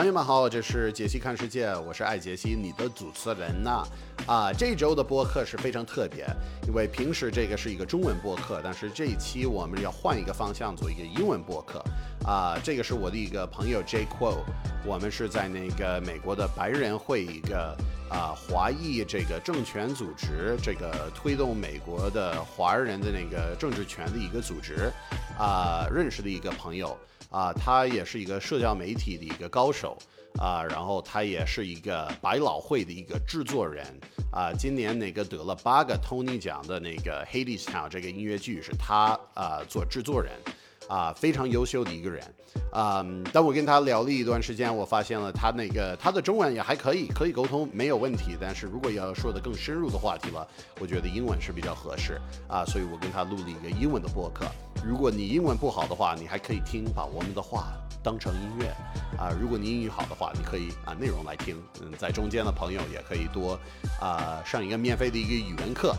朋友们好，这是杰西看世界，我是爱杰西，你的主持人呐。啊，这周的播客是非常特别，因为平时这个是一个中文播客，但是这一期我们要换一个方向做一个英文播客。啊，这个是我的一个朋友 J Quo，我们是在那个美国的白人会一个啊华裔这个政权组织，这个推动美国的华人的那个政治权的一个组织啊认识的一个朋友。啊，他也是一个社交媒体的一个高手啊，然后他也是一个百老汇的一个制作人啊。今年那个得了八个 Tony 奖的那个《Hades Town》这个音乐剧是他啊做制作人啊，非常优秀的一个人啊。但我跟他聊了一段时间，我发现了他那个他的中文也还可以，可以沟通没有问题。但是如果要说的更深入的话题了，我觉得英文是比较合适啊，所以我跟他录了一个英文的播客。如果你英文不好的话，你还可以听，把我们的话当成音乐啊。如果你英语好的话，你可以啊内容来听。嗯，在中间的朋友也可以多啊上一个免费的一个语文课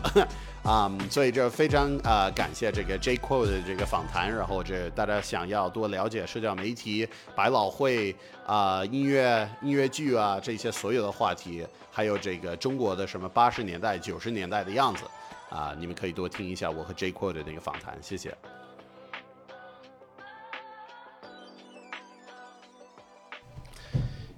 啊。所以这非常啊感谢这个 J Quo 的这个访谈。然后这大家想要多了解社交媒体、百老汇啊、音乐音乐剧啊这些所有的话题，还有这个中国的什么八十年代、九十年代的样子啊，你们可以多听一下我和 J Quo 的那个访谈。谢谢。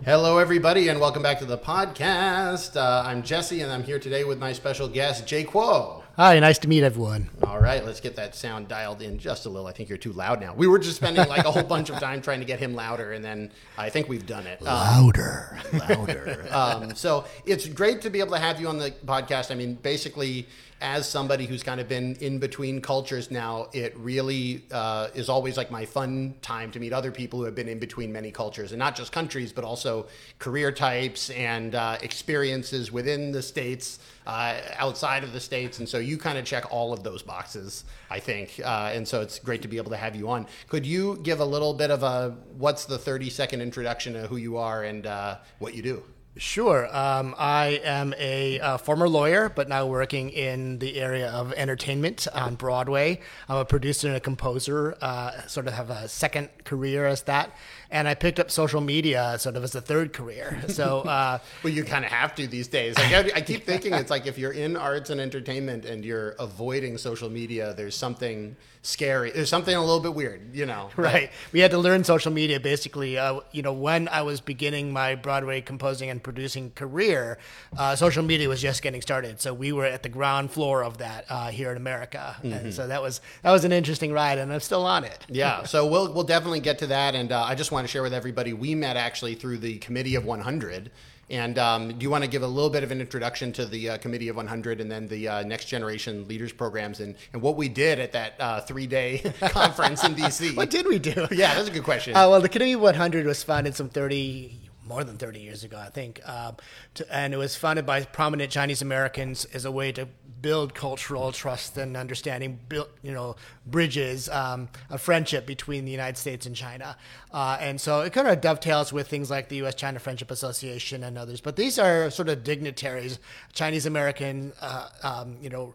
Hello, everybody, and welcome back to the podcast. Uh, I'm Jesse, and I'm here today with my special guest, Jay Kuo. Hi, nice to meet everyone. All right, let's get that sound dialed in just a little. I think you're too loud now. We were just spending like a whole bunch of time trying to get him louder, and then I think we've done it. Louder. Um, louder. um, so it's great to be able to have you on the podcast. I mean, basically, as somebody who's kind of been in between cultures now, it really uh, is always like my fun time to meet other people who have been in between many cultures and not just countries, but also career types and uh, experiences within the states, uh, outside of the states. And so you kind of check all of those boxes, I think. Uh, and so it's great to be able to have you on. Could you give a little bit of a what's the 30 second introduction of who you are and uh, what you do? Sure. Um, I am a uh, former lawyer, but now working in the area of entertainment on Broadway. I'm a producer and a composer, uh, sort of have a second career as that. And I picked up social media sort of as a third career. So, uh, well, you kind of have to these days. Like, I, keep thinking it's like if you're in arts and entertainment and you're avoiding social media, there's something scary. There's something a little bit weird, you know. Right. We had to learn social media basically. Uh, you know, when I was beginning my Broadway composing and producing career, uh, social media was just getting started. So we were at the ground floor of that uh, here in America, mm-hmm. and so that was that was an interesting ride, and I'm still on it. Yeah. So we'll we'll definitely get to that, and uh, I just want to share with everybody we met actually through the Committee of 100. And um, do you want to give a little bit of an introduction to the uh, Committee of 100 and then the uh, Next Generation Leaders Programs and, and what we did at that uh, three day conference in DC? what did we do? Yeah, that's a good question. Uh, well, the Committee of 100 was founded some 30 more than 30 years ago, I think. Um, to, and it was founded by prominent Chinese Americans as a way to build cultural trust and understanding, build, you know, bridges, um, a friendship between the United States and China. Uh, and so it kind of dovetails with things like the U.S. China Friendship Association and others. But these are sort of dignitaries, Chinese American, uh, um, you know,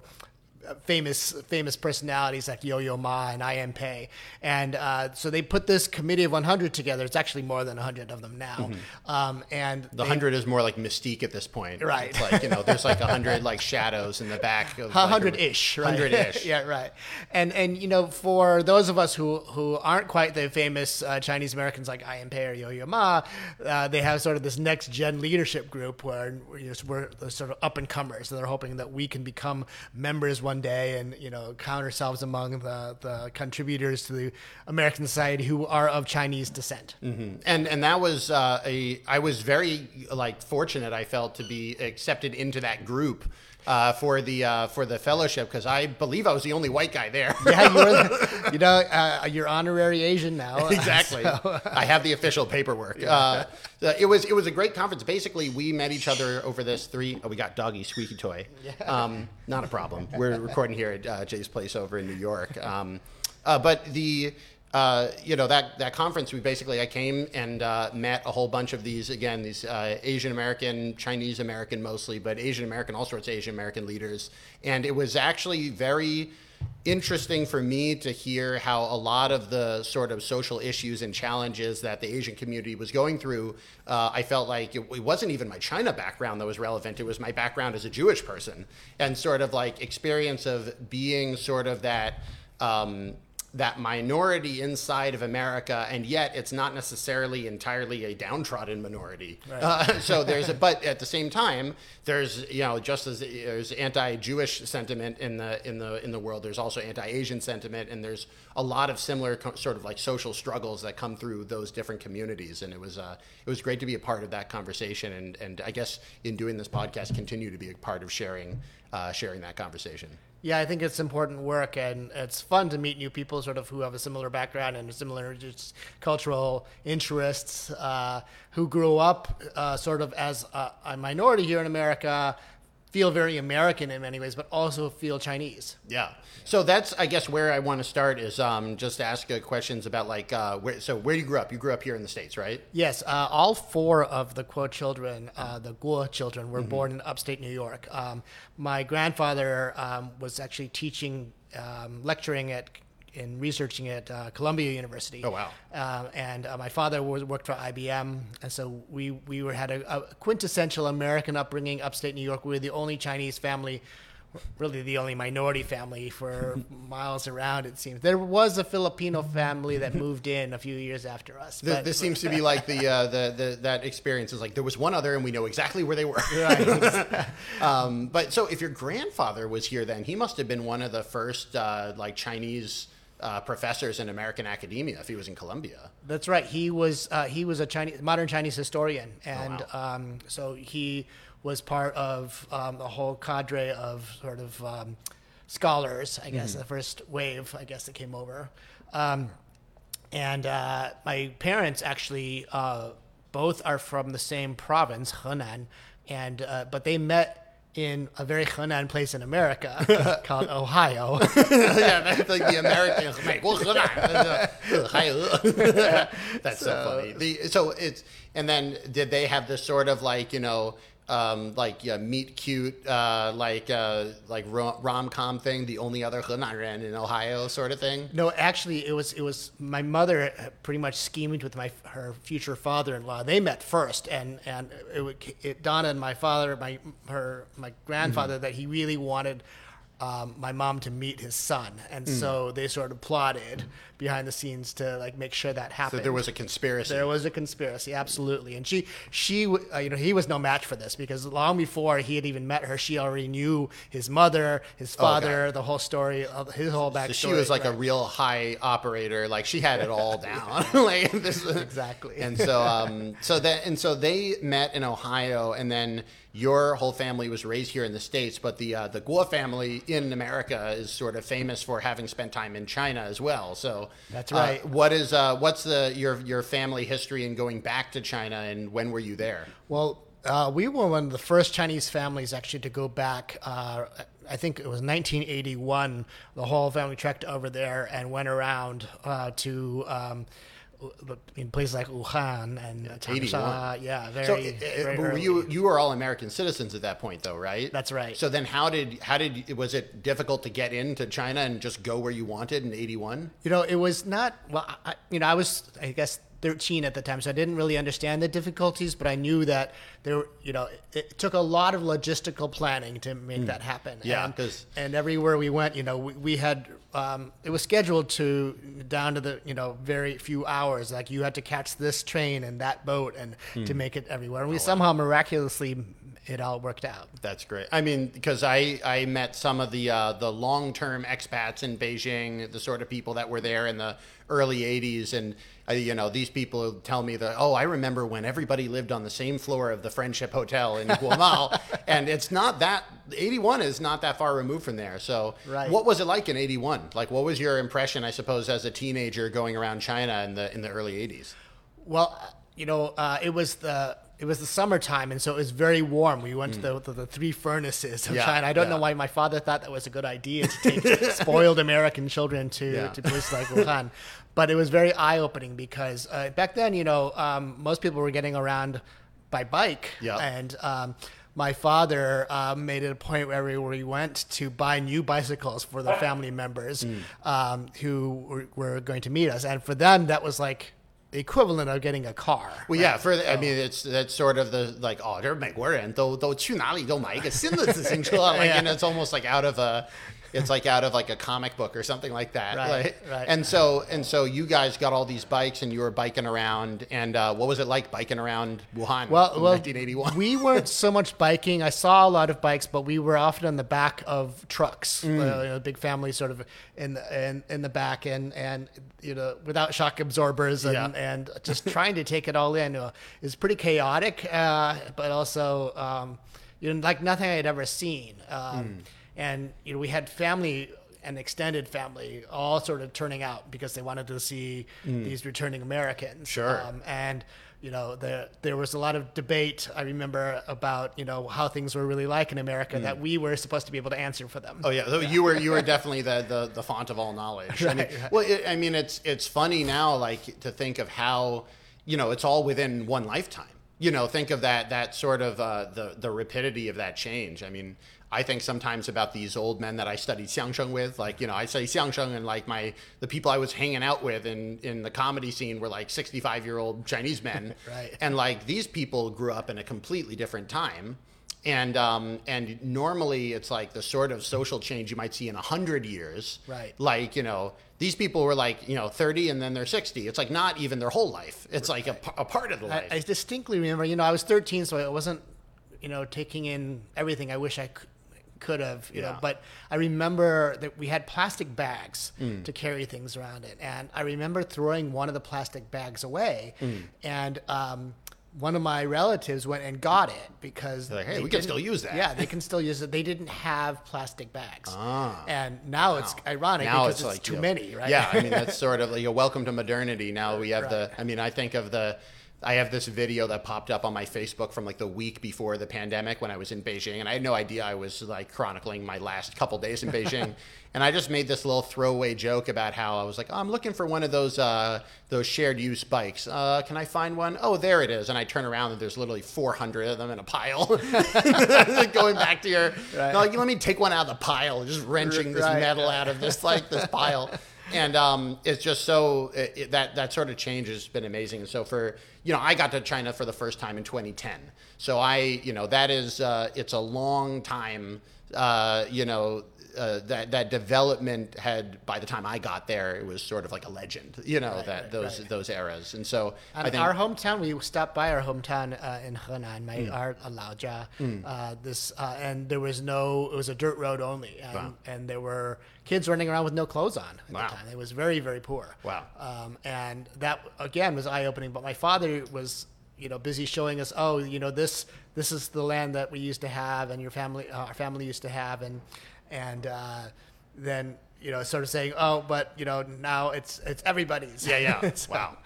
famous famous personalities like Yo-Yo Ma and I.M. Pei, and uh, so they put this committee of 100 together. It's actually more than 100 of them now, mm-hmm. um, and the they, 100 is more like mystique at this point, right? It's like you know, there's like 100 like shadows in the back, of 100 like ish, 100 ish, yeah, right. And and you know, for those of us who who aren't quite the famous uh, Chinese Americans like I.M. Pei or Yo-Yo Ma, uh, they have sort of this next gen leadership group where we're, we're sort of up and comers, and they're hoping that we can become members one day and you know count ourselves among the, the contributors to the American society who are of Chinese descent. Mm-hmm. And and that was uh, a I was very like fortunate I felt to be accepted into that group uh, for the uh, for the fellowship because I believe I was the only white guy there. yeah, you're the, you know uh, you're honorary Asian now. exactly. So. I have the official paperwork. Yeah. Uh, it was it was a great conference. Basically, we met each other over this three. Oh, we got doggy squeaky toy. Yeah. Um, not a problem. We're recording here at uh, Jay's place over in New York. Um, uh, but the uh, you know that that conference we basically I came and uh, met a whole bunch of these again these uh, Asian American Chinese American mostly but Asian American all sorts of Asian American leaders and it was actually very interesting for me to hear how a lot of the sort of social issues and challenges that the Asian community was going through, uh, I felt like it, it, wasn't even my China background that was relevant. It was my background as a Jewish person and sort of like experience of being sort of that. Um, that minority inside of America, and yet it's not necessarily entirely a downtrodden minority. Right. Uh, so there's, a, but at the same time, there's you know just as there's anti-Jewish sentiment in the in the in the world, there's also anti-Asian sentiment, and there's a lot of similar co- sort of like social struggles that come through those different communities. And it was uh, it was great to be a part of that conversation, and and I guess in doing this podcast, continue to be a part of sharing uh, sharing that conversation. Yeah, I think it's important work, and it's fun to meet new people, sort of who have a similar background and similar just cultural interests, uh, who grew up uh, sort of as a, a, minority here in America, feel very American in many ways, but also feel Chinese. Yeah. So that's, I guess, where I want to start is um, just ask uh, questions about like, uh, where, so where you grew up? You grew up here in the States, right? Yes. Uh, all four of the Kuo children, uh, the Guo children, were mm-hmm. born in upstate New York. Um, my grandfather um, was actually teaching, um, lecturing at in researching at uh, Columbia University. Oh wow! Uh, and uh, my father was, worked for IBM, and so we we were had a, a, quintessential American upbringing, upstate New York. We were the only Chinese family. Really, the only minority family for miles around. It seems there was a Filipino family that moved in a few years after us. But, this seems to be like the, uh, the, the that experience is like there was one other, and we know exactly where they were. Right. um, but so, if your grandfather was here, then he must have been one of the first uh, like Chinese uh, professors in American academia if he was in Columbia. That's right. He was uh, he was a Chinese modern Chinese historian, and oh, wow. um, so he was part of um, the whole cadre of sort of um, scholars. I guess mm-hmm. the first wave, I guess, that came over. Um, and uh, my parents actually uh, both are from the same province, Henan, and uh, but they met in a very Henan place in America called Ohio. yeah, that's like the American Ohio. that's so, so funny. The, so it's and then did they have this sort of like you know um, like yeah, meet cute, uh, like uh, like rom com thing. The only other Henan in Ohio, sort of thing. No, actually, it was it was my mother pretty much scheming with my her future father in law. They met first, and and it, it dawned on my father, my her my grandfather, mm-hmm. that he really wanted um, my mom to meet his son, and mm. so they sort of plotted behind the scenes to like make sure that happened. So there was a conspiracy. There was a conspiracy, absolutely. And she, she, uh, you know, he was no match for this because long before he had even met her, she already knew his mother, his oh, father, okay. the whole story, of his whole backstory. So she was like right. a real high operator, like she had it all down. like this, exactly. And so, um, so that, and so they met in Ohio, and then your whole family was raised here in the states, but the uh, the Guo family in America is sort of famous for having spent time in China as well. So that's right. Uh, what is uh, what's the your your family history in going back to China, and when were you there? Well, uh, we were one of the first Chinese families actually to go back. Uh, I think it was 1981. The whole family trekked over there and went around uh, to. Um, in places like Wuhan and Changsha, yeah, very. So, uh, very were you you were all American citizens at that point, though, right? That's right. So then, how did how did was it difficult to get into China and just go where you wanted in '81? You know, it was not. Well, I, you know, I was, I guess, 13 at the time, so I didn't really understand the difficulties, but I knew that there, you know, it took a lot of logistical planning to make mm. that happen. Yeah, and, and everywhere we went, you know, we, we had um, it was scheduled to down to the you know very few hours. Like you had to catch this train and that boat and mm. to make it everywhere. And we oh, somehow wow. miraculously it all worked out. That's great. I mean, because I, I met some of the uh, the long term expats in Beijing, the sort of people that were there in the early '80s, and uh, you know these people tell me that oh, I remember when everybody lived on the same floor of the Friendship Hotel in Guomao, and it's not that '81 is not that far removed from there. So, right. what was it like in '81? Like, what was your impression, I suppose, as a teenager going around China in the in the early '80s? Well, you know, uh, it was the it was the summertime, and so it was very warm. We went mm. to the, the, the, three furnaces of yeah, China. I don't yeah. know why my father thought that was a good idea to take spoiled American children to, yeah. to places like Wuhan. But it was very eye opening because uh, back then, you know, um, most people were getting around by bike. Yeah. And um, my father uh, made it a point where we, went to buy new bicycles for the family members um, who were, were going to meet us, and for them that was like equivalent of getting a car. Well, yeah, for the, I mean, it's that's sort of the like, oh, 这美国人都都去哪里都买一个新的自行车 like, and it's almost like out of a, it's like out of like a comic book or something like that. Right, like- right. And so and so you guys got all these bikes and you were biking around and uh, what was it like biking around Wuhan Well, in well, 1981? we weren't so much biking. I saw a lot of bikes, but we were often on the back of trucks. Mm. Uh, you know, big family, sort of in the, in, in the back, and and you know, without shock absorbers, and, Yeah. and just trying to take it all in. Uh, it was pretty chaotic, uh, but also um, you know, like nothing I had ever seen. Um, Mm. And you know, we had family. and extended family all sort of turning out because they wanted to see these returning Americans. Mm. Sure. Um, and you know, there there was a lot of debate. I remember about you know how things were really like in America that we were supposed to be able to answer for them. Mm. Oh yeah, so you were you were definitely the, the, the font of all knowledge. I mean, Right, right. well, it, I mean, it's it's funny now, like to think of how you know it's all within one lifetime. You know, think of that that sort of uh, the the rapidity of that change. I mean, I think sometimes about these old men that I studied xiangsheng with. Like, you know, I studied xiangsheng, and like my the people I was hanging out with in in the comedy scene were like sixty five year old Chinese men, Right. and like these people grew up in a completely different time and um, and normally it's like the sort of social change you might see in a hundred years. Right. Like you know these people were like you know thirty and then they're sixty. It's like not even their whole life. It's like a, a, part of the life. I, I distinctly remember, you know, I was 13, so I wasn't, you know, taking in everything I wish I could, could have, you Yeah. know, but I remember that we had plastic bags to carry things around it. And I remember throwing one of the plastic bags away. And, um, one of my relatives went and got it because They're like, "Hey, we can still use that." Yeah, they can still use it. They didn't have plastic bags, Ah. and now it's ironic now because it's, it's, like too you know, many, right? Yeah, I mean that's sort of like a welcome to modernity. Now we have the. I mean, I think of the. I have this video that popped up on my Facebook from like the week before the pandemic when I was in Beijing, and I had no idea I was like chronicling my last couple days in Beijing. and I just made this little throwaway joke about how I was like, oh, I'm looking for one of those uh, those shared use bikes. Uh, can I find one? Oh, there it is. And I turn around and there's literally 400 of them in a pile. Going back to your, Right. no, like, let me take one out of the pile, just wrenching this Right. metal out of this like this pile and um, it's just so it, it- that that sort of change has been amazing. And so for you know i got to china for the first time in 2010 so i you know that is uh, it's a long time uh, you know uh, that that development had by the time I got there, it was sort of like a legend, you know, that right, those right. those eras, and so I think our hometown, we stopped by our hometown uh, in Henan, my Mm. our uh, Laojia. Uh, this uh, and there was no, it was a dirt road only, and, Wow. and there were kids running around with no clothes on at Wow. the time. It was very very poor. Wow. Um, and that again was eye opening. But my father was you know busy showing us, oh, you know this this is the land that we used to have, and your family, uh, our family used to have, and and uh, then. You know, sort of saying, "Oh, but you know, now it's it's everybody's." Yeah, yeah. So- wow.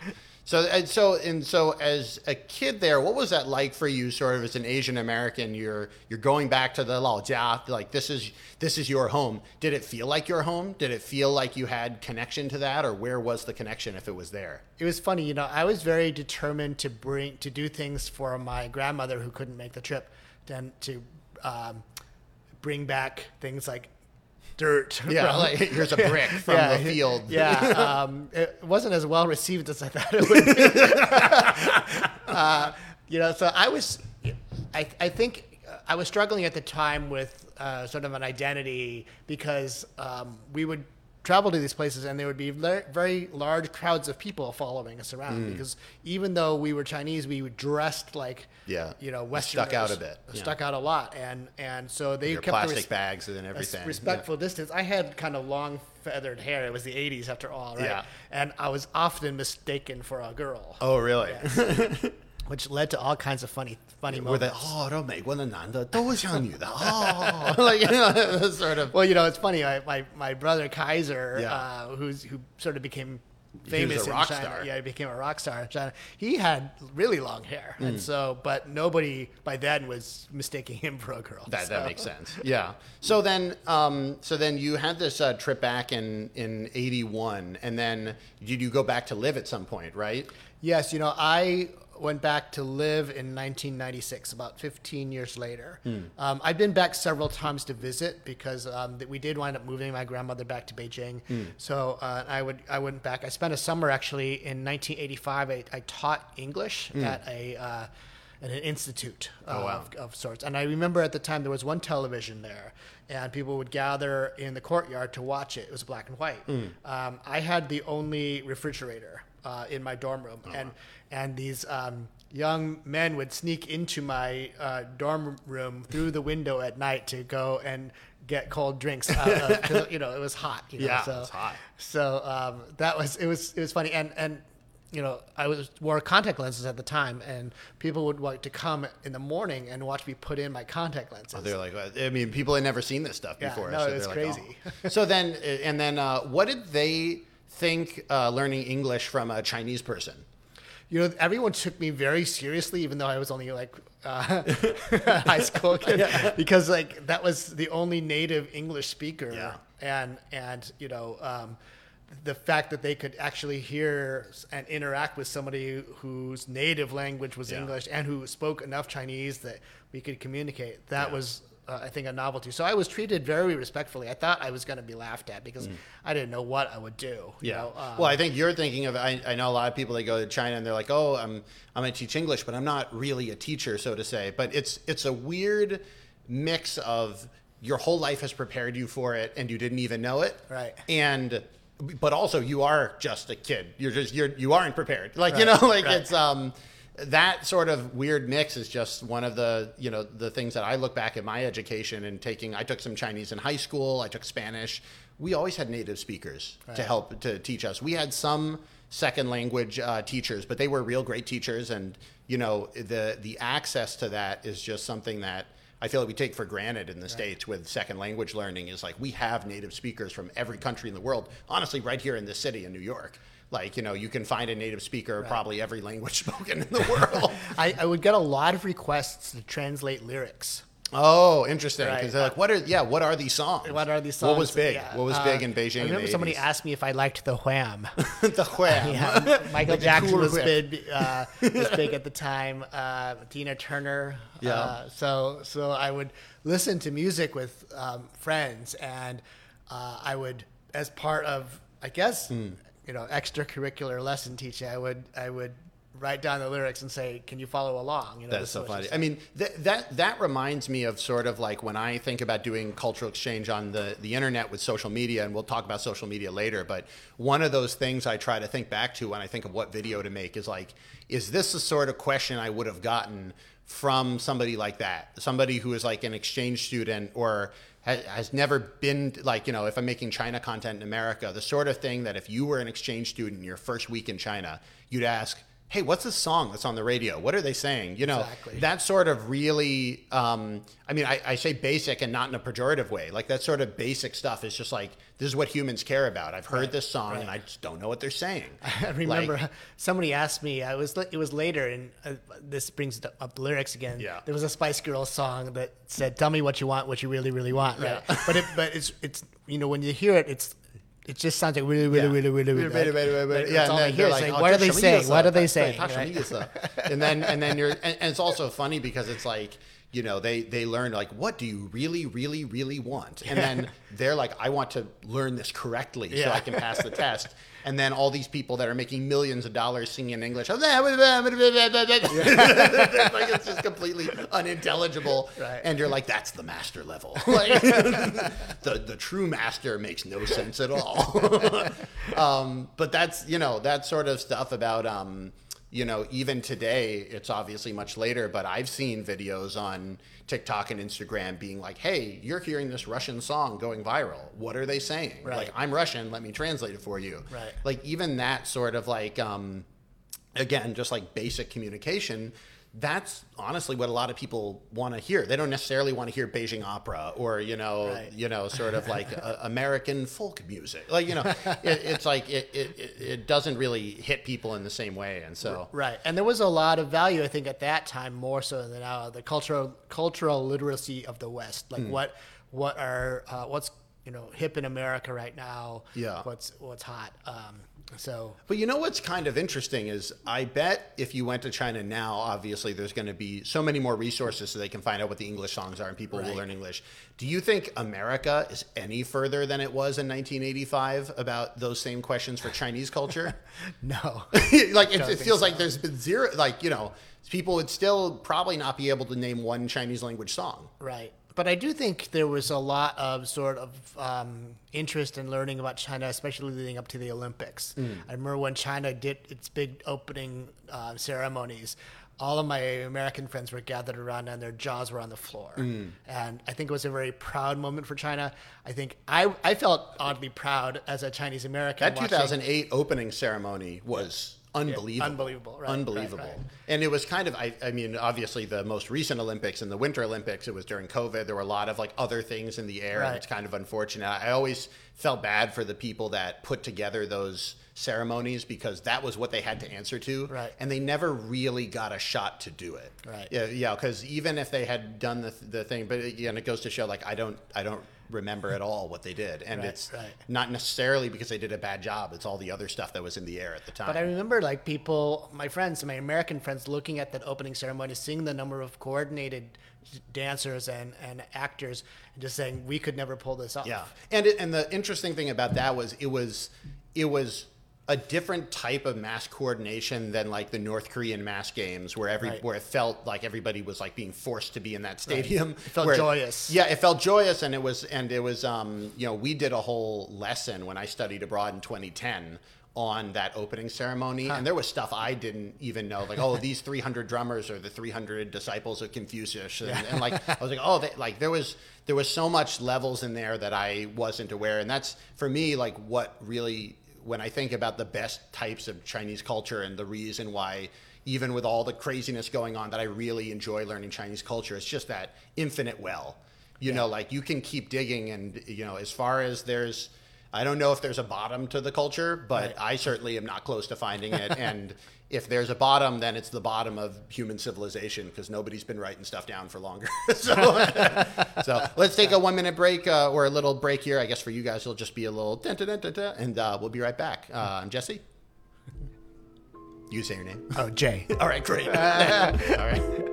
So and so and so as a kid there, what was that like for you? Sort of as an Asian American, you're you're going back to the Laojia, like this is this is your home. Did it feel like your home? Did it feel like you had connection to that, or where was the connection if it was there? it was funny you know i was very determined to bring to do things for my grandmother who couldn't make the trip and to um, bring back things like dirt Yeah, from- like here's a brick from Yeah, the field. yeah um, it wasn't as well received as i thought it would be uh, you know so i was i, I think i was struggling at the time with uh, sort of an identity because um, we would travel to these places and there would be very, very large crowds of people following us around Mm. because even though we were chinese we were dressed like Yeah. you know westerners stuck out a bit, yeah. stuck out a lot and and so they Your kept plastic res- bags and everything. respectful distance. I had kind of long feathered hair. It was the 80s after all, right? Yeah. And I was often mistaken for a girl, Oh, really? which led to all kinds of funny, funny Were they? moments. 哦，这美国的男的都像女的哦，like you know, it was sort of. Well, you know, it's funny. I, my my brother Kaiser, Yeah. uh, who's who sort of became was famous a in rock China. star. Yeah, he became a rock star in China. He had really long hair, Hmm. and so, but nobody by then was mistaking him for a girl. That, that so. makes sense. Yeah. So then, um, so then you had this uh, trip back in in '81, and then did you go back to live at some point, right? Yes, you know, I went back to live in 1996, about 15 years later. Hmm. Um, I've been back several times to visit because um, th- we did wind up moving my grandmother back to Beijing. Hmm. So uh, I would I went back. I spent a summer actually in 1985. I, I taught English Hmm. at a uh, at an institute uh, Oh, wow. of, of sorts. And I remember at the time there was one television there, and people would gather in the courtyard to watch it. It was black and white. Hmm. Um, I had the only refrigerator uh, in my dorm room, Oh, and and these um, young men would sneak into my uh, dorm room through the window at night to go and get cold drinks out of, you know it was hot you know, Yeah, so, it's hot. so um, that was it was it was funny and and you know I was wore contact lenses at the time and people would like to come in the morning and watch me put in my contact lenses. They're like, I mean, people had never seen this stuff Yeah, before. no, so it's they're like, crazy. oh. so then, and then, uh, what did they think uh, learning English from a Chinese person? You know, everyone took me very seriously, even though I was only like uh, high school kid, because like that was the only native English speaker, Yeah. and and you know. Um, the fact that they could actually hear and interact with somebody whose native language was Yeah. English and who spoke enough Chinese that we could communicate, that Yeah. was, uh, I think, a novelty. So I was treated very respectfully. I thought I was going to be laughed at because I didn't know what I would do. you Mm. Yeah. know, um, well, I think you're thinking of. I, I know a lot of people that go to China and they're like, "Oh, I'm I'm going to teach English, but I'm not really a teacher, so to say." But it's it's a weird mix of your whole life has prepared you for it, and you didn't even know it. Right. And but also you are just a kid. You're just you're you aren't prepared. Like you know, like right. it's um that sort of weird mix is just one of the you know the things that I look back at my education and taking. I took some Chinese in high school. I took Spanish. We always had native speakers to help to teach us. We had some second language uh, teachers, but they were real great teachers, and you know the the access to that is just something that. I feel like we take for granted in the States with second language learning is like we have native speakers from every country in the world. Honestly, right here in this city in New York. Like, you know, you can find a native speaker of probably every language spoken in the world. I, I would get a lot of requests to translate lyrics. oh, interesting. Right. Because they're like, what are, yeah, what are these songs? What are these songs? What was big? Yeah. What was Uh, big in Beijing I in remember the somebody 80s? asked me if I liked the Wham. the wham. yeah, Michael Jackson was whip. big, uh, was big at the time. Uh, Tina Turner. Yeah. Uh, so so I would listen to music with um, friends, and uh, I would, as part of, I guess, Hmm. You know, extracurricular lesson teaching, I would I would write down the lyrics and say, "Can you follow along?" You know, That's so funny. I mean, th- that that reminds me of sort of like when I think about doing cultural exchange on the the internet with social media, and we'll talk about social media later. But one of those things I try to think back to when I think of what video to make is like, is this the sort of question I would have gotten from somebody like that, somebody who is like an exchange student or has never been like you know if i'm making china content in america the sort of thing that if you were an exchange student in your first week in china you'd ask hey what's this song that's on the radio? What are they saying? You know Exactly. that sort of really um, i mean I, I say basic and not in a pejorative way. Like that sort of basic stuff is just like this is what humans care about i've heard this song and i just don't know what they're saying I remember Like, somebody asked me. I was it was later, and uh, this brings up the lyrics again. Yeah. There was a Spice Girls song that said, "Tell me what you want, what you really, really want." Right. but it, but it's it's you know when you hear it, it's it just sounds like really, really, Yeah. really, really, really. Wait, wait, wait, Like, Yeah, and then like, like, "Oh, what are they saying? What are they saying? Right? And then and then you're and, and it's also funny because it's like you know they they learn like what do you really really really want? And then they're like i want to learn this correctly so Yeah. i can pass the test. And then all these people that are making millions of dollars singing in english like it's just completely unintelligible. Right. and you're like that's the master level. Like, the the true master makes no sense at all. Um, but that's you know that sort of stuff about um, you know even today it's obviously much later but i've seen videos on tiktok and instagram being like hey you're hearing this russian song going viral what are they saying Right. like i'm russian let me translate it for you Right. like even that sort of like um, again just like basic communication that's honestly what a lot of people want to hear they don't necessarily want to hear beijing opera or you know Right. you know sort of like uh, american folk music like you know it, it's like it, it, it- doesn't really hit people in the same way and so Right, and there was a lot of value, I think, at that time more so than now. The cultural cultural literacy of the West, like what what are uh, what's you know hip in America right now. Yeah. what's what's hot. Um, So But you know what's kind of interesting is I bet if you went to China now, obviously there's going to be so many more resources so they can find out what the English songs are and people will learn English. Do you think America is any further than it was in 1985 about those same questions for Chinese culture? no. like it, it feels so. like there's been zero, like, you know, people would still probably not be able to name one Chinese language song. Right. But I do think there was a lot of sort of um, interest in learning about China, especially leading up to the Olympics. I remember when China did its big opening uh, ceremonies, all of my American friends were gathered around and their jaws were on the floor. And I think it was a very proud moment for China. I think I, I felt oddly proud as a Chinese American. That watching- 2008 opening ceremony was unbelievable. unbelievable, right, right, unbelievable. right. And it was kind of, I, I mean, obviously the most recent Olympics and the Winter Olympics, it was during COVID. There were a lot of like other things in the air. And it's kind of unfortunate. I always felt bad for the people that put together those ceremonies because that was what they had to answer to. Right. And they never really got a shot to do it. Right. Yeah. Yeah. Because even if they had done the, the thing, but again, it goes to show like, I don't, I don't remember at all what they did. And Right, it's right. not necessarily because they did a bad job. It's all the other stuff that was in the air at the time. But I remember like people, my friends, my American friends, looking at that opening ceremony, seeing the number of coordinated dancers and, and actors, and just saying we could never pull this off. yeah, and it, and the interesting thing about that was it was it was a different type of mass coordination than like the North Korean mass games, where every Right. where it felt like everybody was like being forced to be in that stadium. It felt joyous. Yeah, it felt joyous, and it was and it was um you know we did a whole lesson when I studied abroad in 2010 on that opening ceremony and there was stuff I didn't even know like oh these 300 drummers are the 300 disciples of Confucius and, and like I was like oh they, like there was there was so much levels in there that I wasn't aware and that's for me like what really when I think about the best types of Chinese culture and the reason why even with all the craziness going on that I really enjoy learning Chinese culture it's just that infinite well. You know like you can keep digging and you know as far as there's i don't know if there's a bottom to the culture but i certainly am not close to finding it. And if there's a bottom then it's the bottom of human civilization because nobody's been writing stuff down for longer. So, so let's take a one minute break uh, or a little break here i guess for you guys. It'll just be a little dun, dun, dun, dun, dun, and uh, we'll be right back. Uh, i'm jesse. You say your name. Oh, Jay. all right great. All right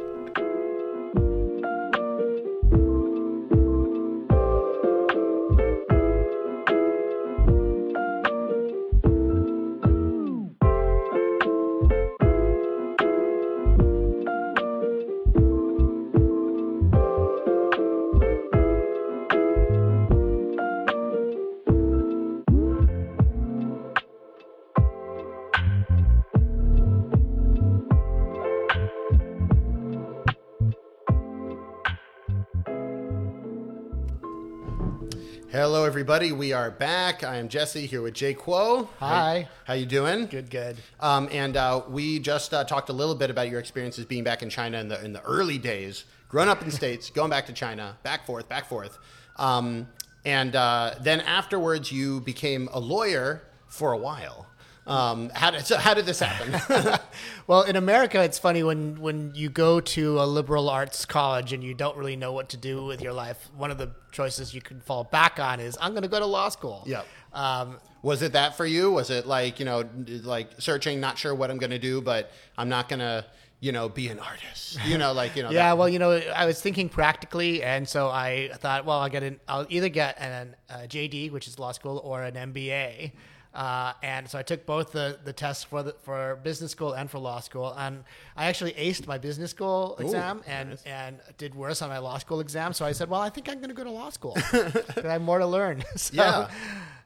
everybody. We are back. I am Jesse here with Jay Kuo. Hi. How, how you doing? Good, good. Um, and uh, we just uh, talked a little bit about your experiences being back in China in the in the early days, growing up in the states, going back to China, back forth, back forth, um, and uh, then afterwards you became a lawyer for a while. Um, how did so how did this happen? Well, in America, it's funny when, when you go to a liberal arts college and you don't really know what to do with your life. One of the choices you can fall back on is I'm going to go to law school. Yep. Um, Was it that for you? Was it like you know, like searching, not sure what I'm going to do, but I'm not going to, you know, be an artist. You know, like you know. yeah, that- well, you know, I was thinking practically, and so I thought, well, I'll get an, I'll either get an uh, JD, which is law school, or an MBA. Uh, and so I took both the, the tests for the, for business school and for law school, and I actually aced my business school exam and and did worse on my law school exam. So I said, well, I think I'm going to go to law school. I have more to learn. so, Yeah.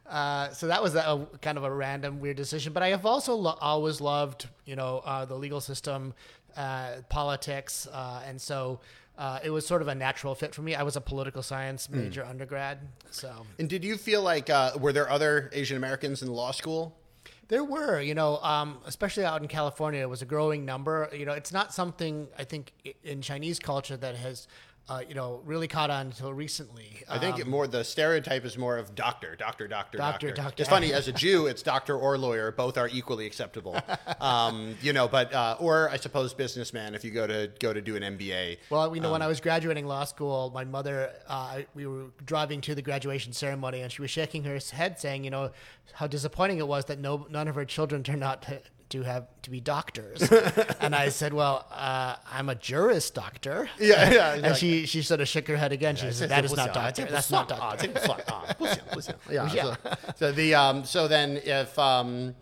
Uh, so that was a, kind of a random, weird decision. But I have also lo- always loved, you know, uh, the legal system, uh, politics, uh, and so uh, it was sort of a natural fit for me. I was a political science major undergrad, so And did you feel like uh, were there other Asian Americans in law school? there were, you know, um, especially out in California, it was a growing number. You know, it's not something I think in Chinese culture that has uh, you know, really caught on until recently. I think it more the stereotype is more of doctor, doctor, doctor, Doctor, doctor. doctor. It's funny as a Jew, it's doctor or lawyer. Both are equally acceptable. Um, you know, but uh, or I suppose businessman if you go to go to do an MBA. Well, you know, when Um, I was graduating law school, my mother, uh, we were driving to the graduation ceremony, and she was shaking her head, saying, you know, how disappointing it was that no, none of her children turned out to, to have to be doctors. and I said, well, uh, I'm a juris doctor. Yeah, yeah, And she, she sort of shook her head again. She said, that is not doctor. That's not doctor. Yeah. Yeah. So, so the um, so then if um,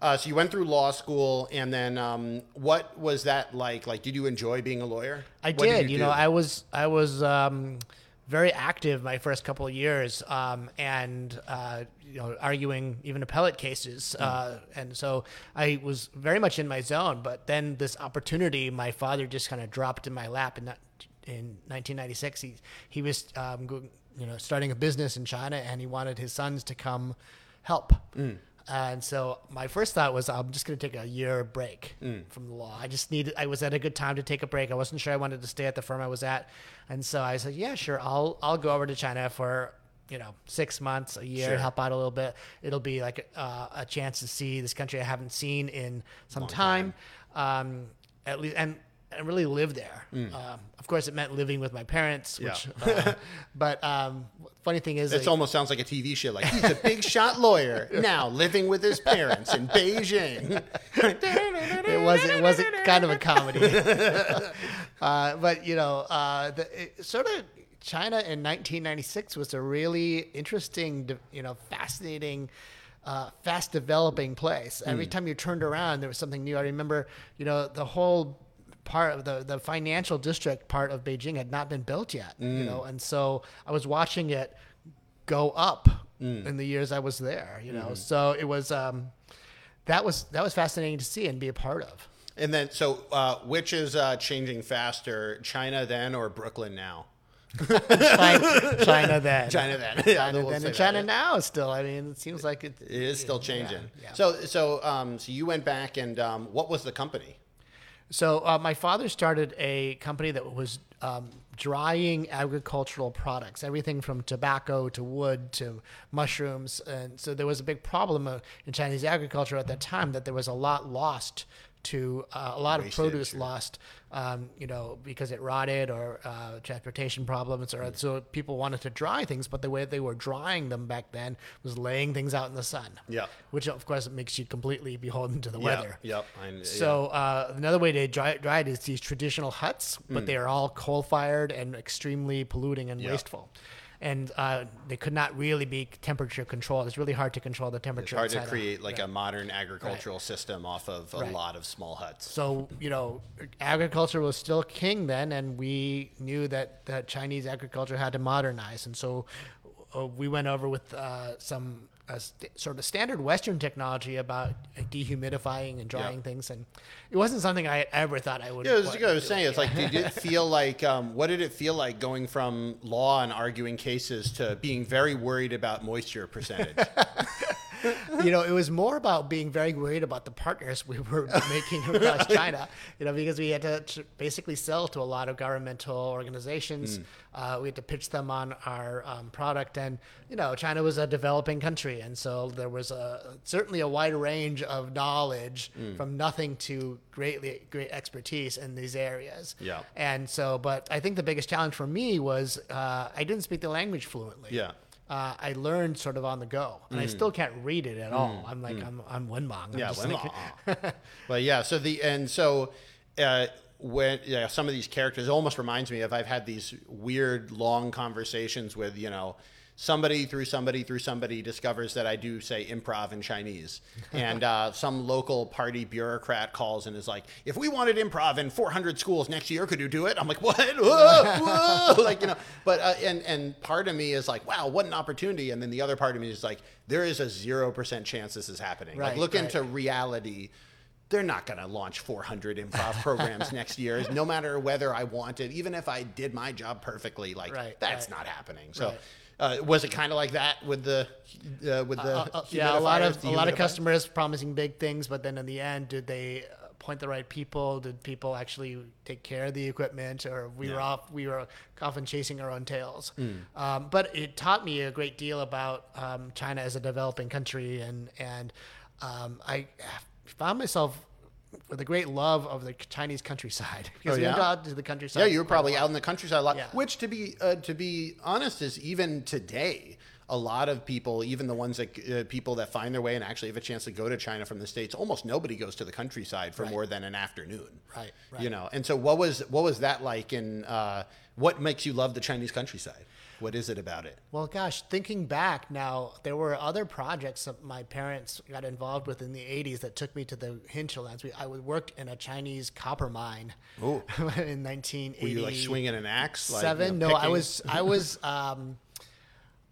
uh, so you went through law school and then um, what was that like? Like, did you enjoy being a lawyer? I What did. you you, know. I was I was um, very active my first couple of years, um, and uh, you know, arguing even appellate cases, uh, and so I was very much in my zone. But then this opportunity, my father just kind of dropped in my lap, in that, in 1996, he he was um, you know starting a business in China, and he wanted his sons to come help. Hmm. And so my first thought was, I'm just going to take a year break Hmm. from the law. I just needed, I was at a good time to take a break. I wasn't sure I wanted to stay at the firm I was at. And so I said, yeah, sure. I'll, I'll go over to China for, you know, six months, a year, Sure. help out a little bit. It'll be like uh, a chance to see this country I haven't seen in some Long time. Um, at least, and, and really live there. Um, of course, it meant living with my parents, which. Yeah. uh, but um, funny thing is, It like, almost sounds like a TV show. Like he's a big shot lawyer now, living with his parents in Beijing. it was it was kind of a comedy. uh, but you know, uh, the, it, sort of China in 1996 was a really interesting, you know, fascinating. Uh, fast developing place. Every time you turned around, there was something new. I remember, you know, the whole part of the, the financial district part of Beijing had not been built yet, you know, and so I was watching it go up in the years I was there, you know. So it was um, that was that was fascinating to see and be a part of. And then, so uh, which is uh, changing faster, China then or Brooklyn now? China, China then. China then. Yeah, China then. And China yeah. now still. I mean, it seems like it, It is still changing. yeah. So, so, um, so you went back and um, what was the company? So uh, my father started a company that was um, drying agricultural products, everything from tobacco to wood to mushrooms, and so there was a big problem uh, in Chinese agriculture at that time that there was a lot lost to uh, a lot of produce lost, um, you know, because it rotted or uh, transportation problems, or so people wanted to dry things, but the way they were drying them back then was laying things out in the sun. Yeah. which of course makes you completely beholden to the weather. Yep. So uh, another way to dry, dry it is these traditional huts, but they are all coal fired and extremely polluting and Yeah. wasteful. And uh, they could not really be temperature controlled. It's really hard to control the temperature. it's hard to create like a modern agricultural system off of a Right. lot of small huts. So you know, agriculture was still king then, and we knew that that Chinese agriculture had to modernize, and so uh, we went over with uh, some uh, st- sort of standard Western technology about uh, dehumidifying and drying Yeah. things, and it wasn't something I ever thought I would. Yeah, what I was do. saying. It's like, did it feel like, um, what did it feel like going from law and arguing cases to being very worried about moisture percentage? you know, it was more about being very worried about the partners we were making across China, you know, because we had to tr- basically sell to a lot of governmental organizations. Uh, we had to pitch them on our um, product. And, you know, China was a developing country. And so there was a, certainly a wide range of knowledge from nothing to greatly, great expertise in these areas. Yeah. And so, but I think the biggest challenge for me was uh, I didn't speak the language fluently Yeah. Uh, I learned sort of on the go, and I still can't read it at all. I'm like I'm I'm Wenmang. I'm Yeah, just when like- but yeah, so the and so uh, when yeah, some of these characters almost reminds me of I've had these weird long conversations with you know somebody through somebody through somebody discovers that I do say improv in Chinese, and uh, some local party bureaucrat calls and is like, if we wanted improv in 400 schools next year, could you do it? I'm like, what? Whoa, whoa! like you know, but uh, and and part of me is like, wow, what an opportunity, and then the other part of me is like, there is a zero percent chance this is happening. like Right, look right. into reality they're not going to launch 400 improv programs next year no matter whether i want it even if i did my job perfectly like Right, that's right. not happening so Right. Uh, was it kind of like that with the uh, with the Uh, uh, yeah, a lot of a lot of customers promising big things, but then in the end, did they appoint the right people? Did people actually take care of the equipment, or we were off we were often chasing our own tails? Mm. Um, but it taught me a great deal about um, China as a developing country, and and um, I found myself with a great love of the Chinese countryside because Oh, we yeah? out to the countryside. Yeah, you were probably out in the countryside a lot. Yeah. Which, to be uh, to be honest, is even today, a lot of people, even the ones that uh, people that find their way and actually have a chance to go to China from the states, almost nobody goes to the countryside for Right. more than an afternoon. Right, right. You know, and so what was what was that like? And uh, what makes you love the Chinese countryside? What is it about it? Well, gosh, thinking back now, there were other projects that my parents got involved with in the 80s that took me to the hinterlands. We, I worked in a Chinese copper mine Ooh. in 1980. Were you like swinging an axe? Like, you Seven? know, no, I was, I was, um,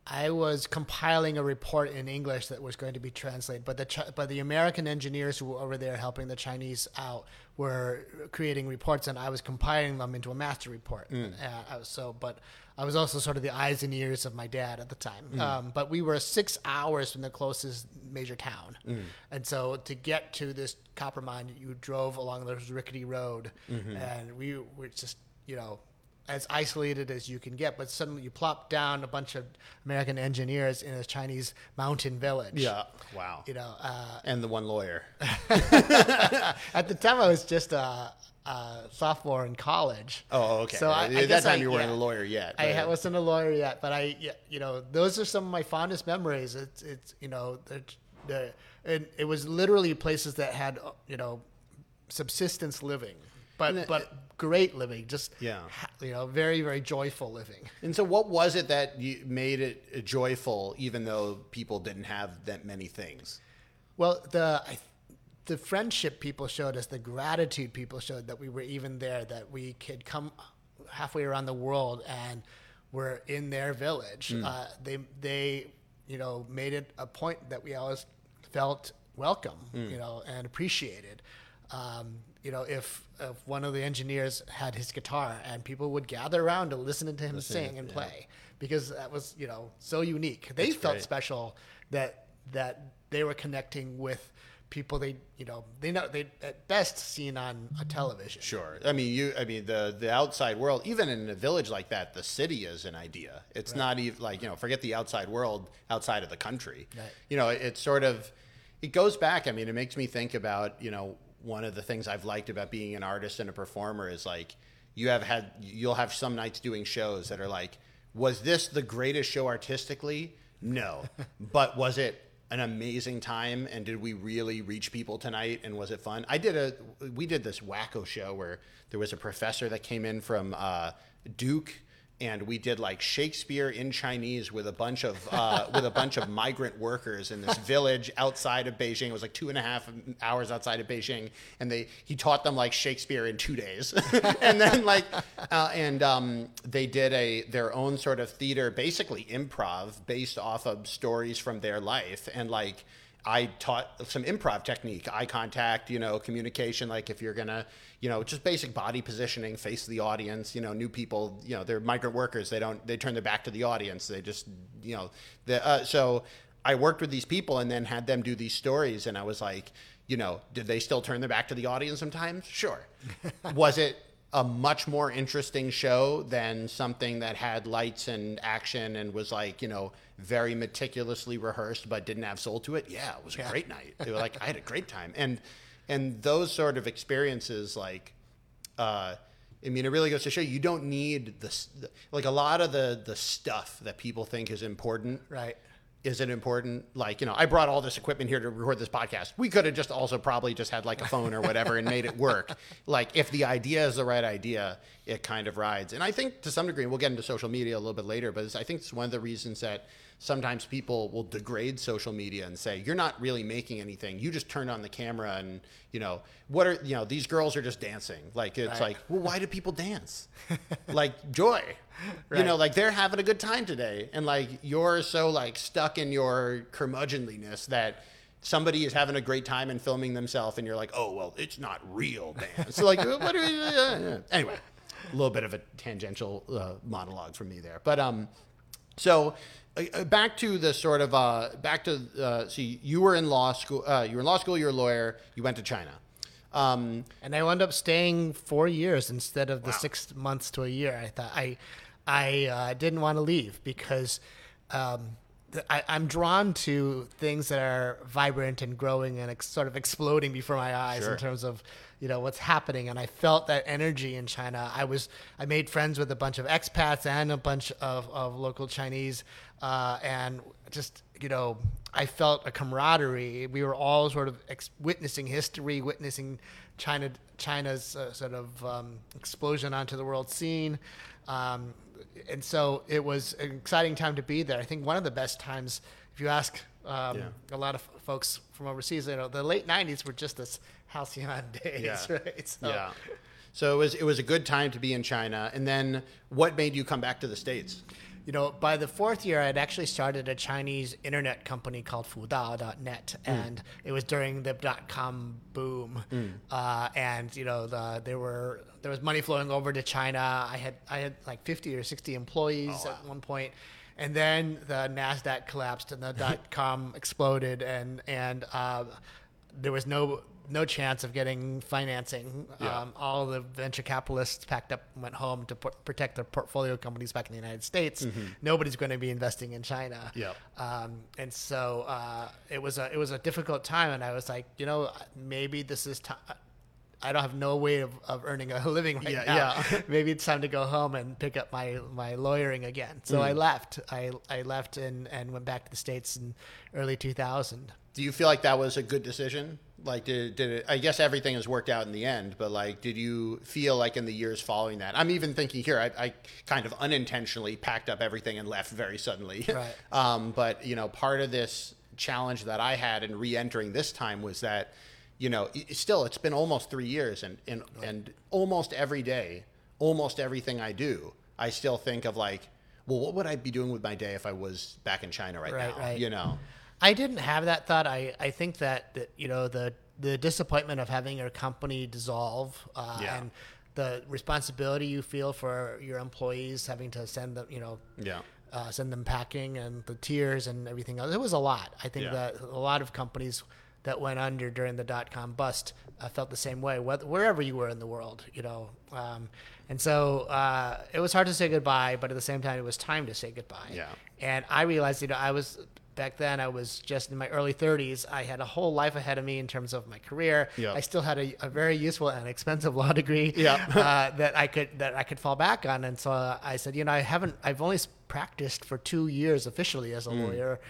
I was compiling a report in English that was going to be translated, but the but the American engineers who were over there helping the Chinese out were creating reports, and I was compiling them into a master report. Mm. Uh, I was so, but I was also sort of the eyes and ears of my dad at the time. Mm. Um, but we were six hours from the closest major town, Mm. and so to get to this copper mine, you drove along this rickety road, Mm-hmm. and we were just you know as isolated as you can get, but suddenly you plop down a bunch of American engineers in a Chinese mountain village. Yeah. Wow. You know, uh, And the one lawyer. at the time I was just a, a sophomore in college. Oh, okay. So I, I At that time I- you weren't yeah. a lawyer yet. I but- ha- wasn't a lawyer yet, but I, you know, those are some of my fondest memories. It's, it's, you know, the, the, and it was literally places that had, you know, subsistence living, but, but great living, just, Yeah. you know, very, very joyful living. And so, what was it that you made it joyful, even though people didn't have that many things? Well, the I, the friendship people showed us, the gratitude people showed that we were even there, that we could come halfway around the world and we're in their village. Uh, they they you know made it a point that we always felt welcome, you know, and appreciated. Um, you know, if, if one of the engineers had his guitar and people would gather around to listen to him sing and play, because that was you know so unique. They felt great. special that that they were connecting with people they you know they know they at best seen on a television. Sure. I mean, you. I mean, the the outside world, even in a village like that, the city is an idea. It's not even like you know, forget the outside world outside of the country. Right. You know, it, it's sort of, it goes back. I mean, it makes me think about you know one of the things I've liked about being an artist and a performer is like you have had you'll have some nights doing shows that are like, was this the greatest show artistically? No, but was it an amazing time? And did we really reach people tonight? And was it fun? I did a we did this wacko show where there was a professor that came in from uh, duke and we did like Shakespeare in Chinese with a bunch of uh, with a bunch of migrant workers in this village outside of Beijing. It was like two and a half hours outside of Beijing, and they he taught them like Shakespeare in two days, and then like uh, and um, they did a their own sort of theater, basically improv based off of stories from their life, and like. I taught some improv technique, eye contact, you know, communication. Like if you're gonna, you know, just basic body positioning, face the audience. You know, new people, you know, they're migrant workers. They don't, they turn their back to the audience. They just, you know, the, uh, so I worked with these people and then had them do these stories, and I was like, you know, did they still turn their back to the audience sometimes? Sure. was it a much more interesting show than something that had lights and action and was like, you know, very meticulously rehearsed but didn't have soul to it. Yeah, it was a great night. They were like, I had a great time. And and those sort of experiences like uh I mean, it really goes to show you don't need the like a lot of the the stuff that people think is important Right. Isn't important. Like, you know, I brought all this equipment here to record this podcast. We could have just also probably just had like a phone or whatever and made it work. Like, if the idea is the right idea, it kind of rides. And I think to some degree, we'll get into social media a little bit later, but it's, I think it's one of the reasons that sometimes people will degrade social media and say, you're not really making anything. You just turned on the camera and, you know, what are, you know, these girls are just dancing. Like, it's Right. like, well, why do people dance? like, joy. You know, like they're having a good time today, and like you're so like stuck in your curmudgeonliness that somebody is having a great time and filming themselves, and you're like, oh well, it's not real man so like, what are you? Anyway, a little bit of a tangential uh, monologue from me there, but um, so. uh, uh, Back to the sort of uh, back to uh, see you were in law school. Uh, you were in law school. You're a lawyer. You went to China. Um, and I wound up staying four years instead of the six months to a year. I thought I, I uh, didn't want to leave because um, I, I'm drawn to things that are vibrant and growing and ex- sort of exploding before my eyes Sure. in terms of you know what's happening. And I felt that energy in China. I was I made friends with a bunch of expats and a bunch of, of local Chinese, uh, and just you know I felt a camaraderie. We were all sort of ex- witnessing history, witnessing China China's uh, sort of um, explosion onto the world scene. Um, and so it was an exciting time to be there. I think one of the best times, if you ask um, Yeah. a lot of folks from overseas, you know, the late '90s were just this halcyon days, Yeah. right? So, yeah. So it was it was a good time to be in China. And then what made you come back to the states? You know, by the fourth year, I had actually started a Chinese internet company called Fudao.net, and it was during the dot com boom. Uh, and you know, the, there were there was money flowing over to China. I had I had like fifty or sixty employees at one point, and then the Nasdaq collapsed and the dot com exploded, and and uh, there was no no chance of getting financing. Yeah. Um, all the venture capitalists packed up and went home to protect their portfolio companies back in the United States. Nobody's going to be investing in China. Yep. Um, and so uh, it was a it was a difficult time, and I was like, you know, maybe this is time. I don't have no way of, of earning a living right Yeah, now. yeah. maybe it's time to go home and pick up my, my lawyering again. So I left. I, I left and, and went back to the States in early 2000. Do you feel like that was a good decision? Like, did, did it? I guess everything has worked out in the end, but like, did you feel like in the years following that? I'm even thinking here, I, I kind of unintentionally packed up everything and left very suddenly. Right. um, but you know, part of this challenge that I had in re-entering this time was that, you know, still it's been almost three years, and and and almost every day, almost everything I do, I still think of like, well, what would I be doing with my day if I was back in China right, Right, now? right. You know. I didn't have that thought. I, I think that, that you know the the disappointment of having your company dissolve uh, Yeah. and the responsibility you feel for your employees having to send them you know Yeah. uh, send them packing and the tears and everything else. It was a lot. I think Yeah. that a lot of companies that went under during the dot com bust uh, felt the same way, whether, wherever you were in the world, you know. Um, and so uh, it was hard to say goodbye, but at the same time, it was time to say goodbye. Yeah. And I realized, you know, I was back then. I was just in my early 30s. I had a whole life ahead of me in terms of my career. Yeah. I still had a, a very useful and expensive law degree Yeah. uh, that I could that I could fall back on. And so uh, I said, you know, I haven't. I've only practiced for two years officially as a Mm. lawyer.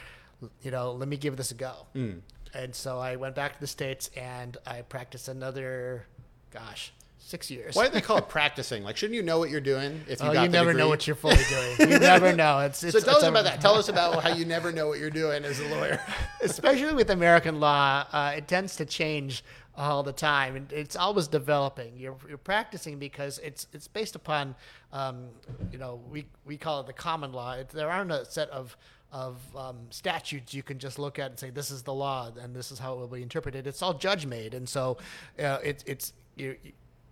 You know, let me give this a go. And so I went back to the states and I practiced another, gosh, six years. Why do they call it practicing? Like, shouldn't you know what you're doing if you Oh, got you the never degree? know what you're fully doing. You never know. It's, it's So tell it's us about that. Tell us about how you never know what you're doing as a lawyer. especially with American law, uh, it tends to change all the time, and it's always developing. You're, you're practicing because it's it's based upon, um, you know, we we call it the common law. It, there aren't a set of of um, statutes you can just look at and say this is the law and this is how it will be interpreted. It's all judge made, and so uh, it's it's you.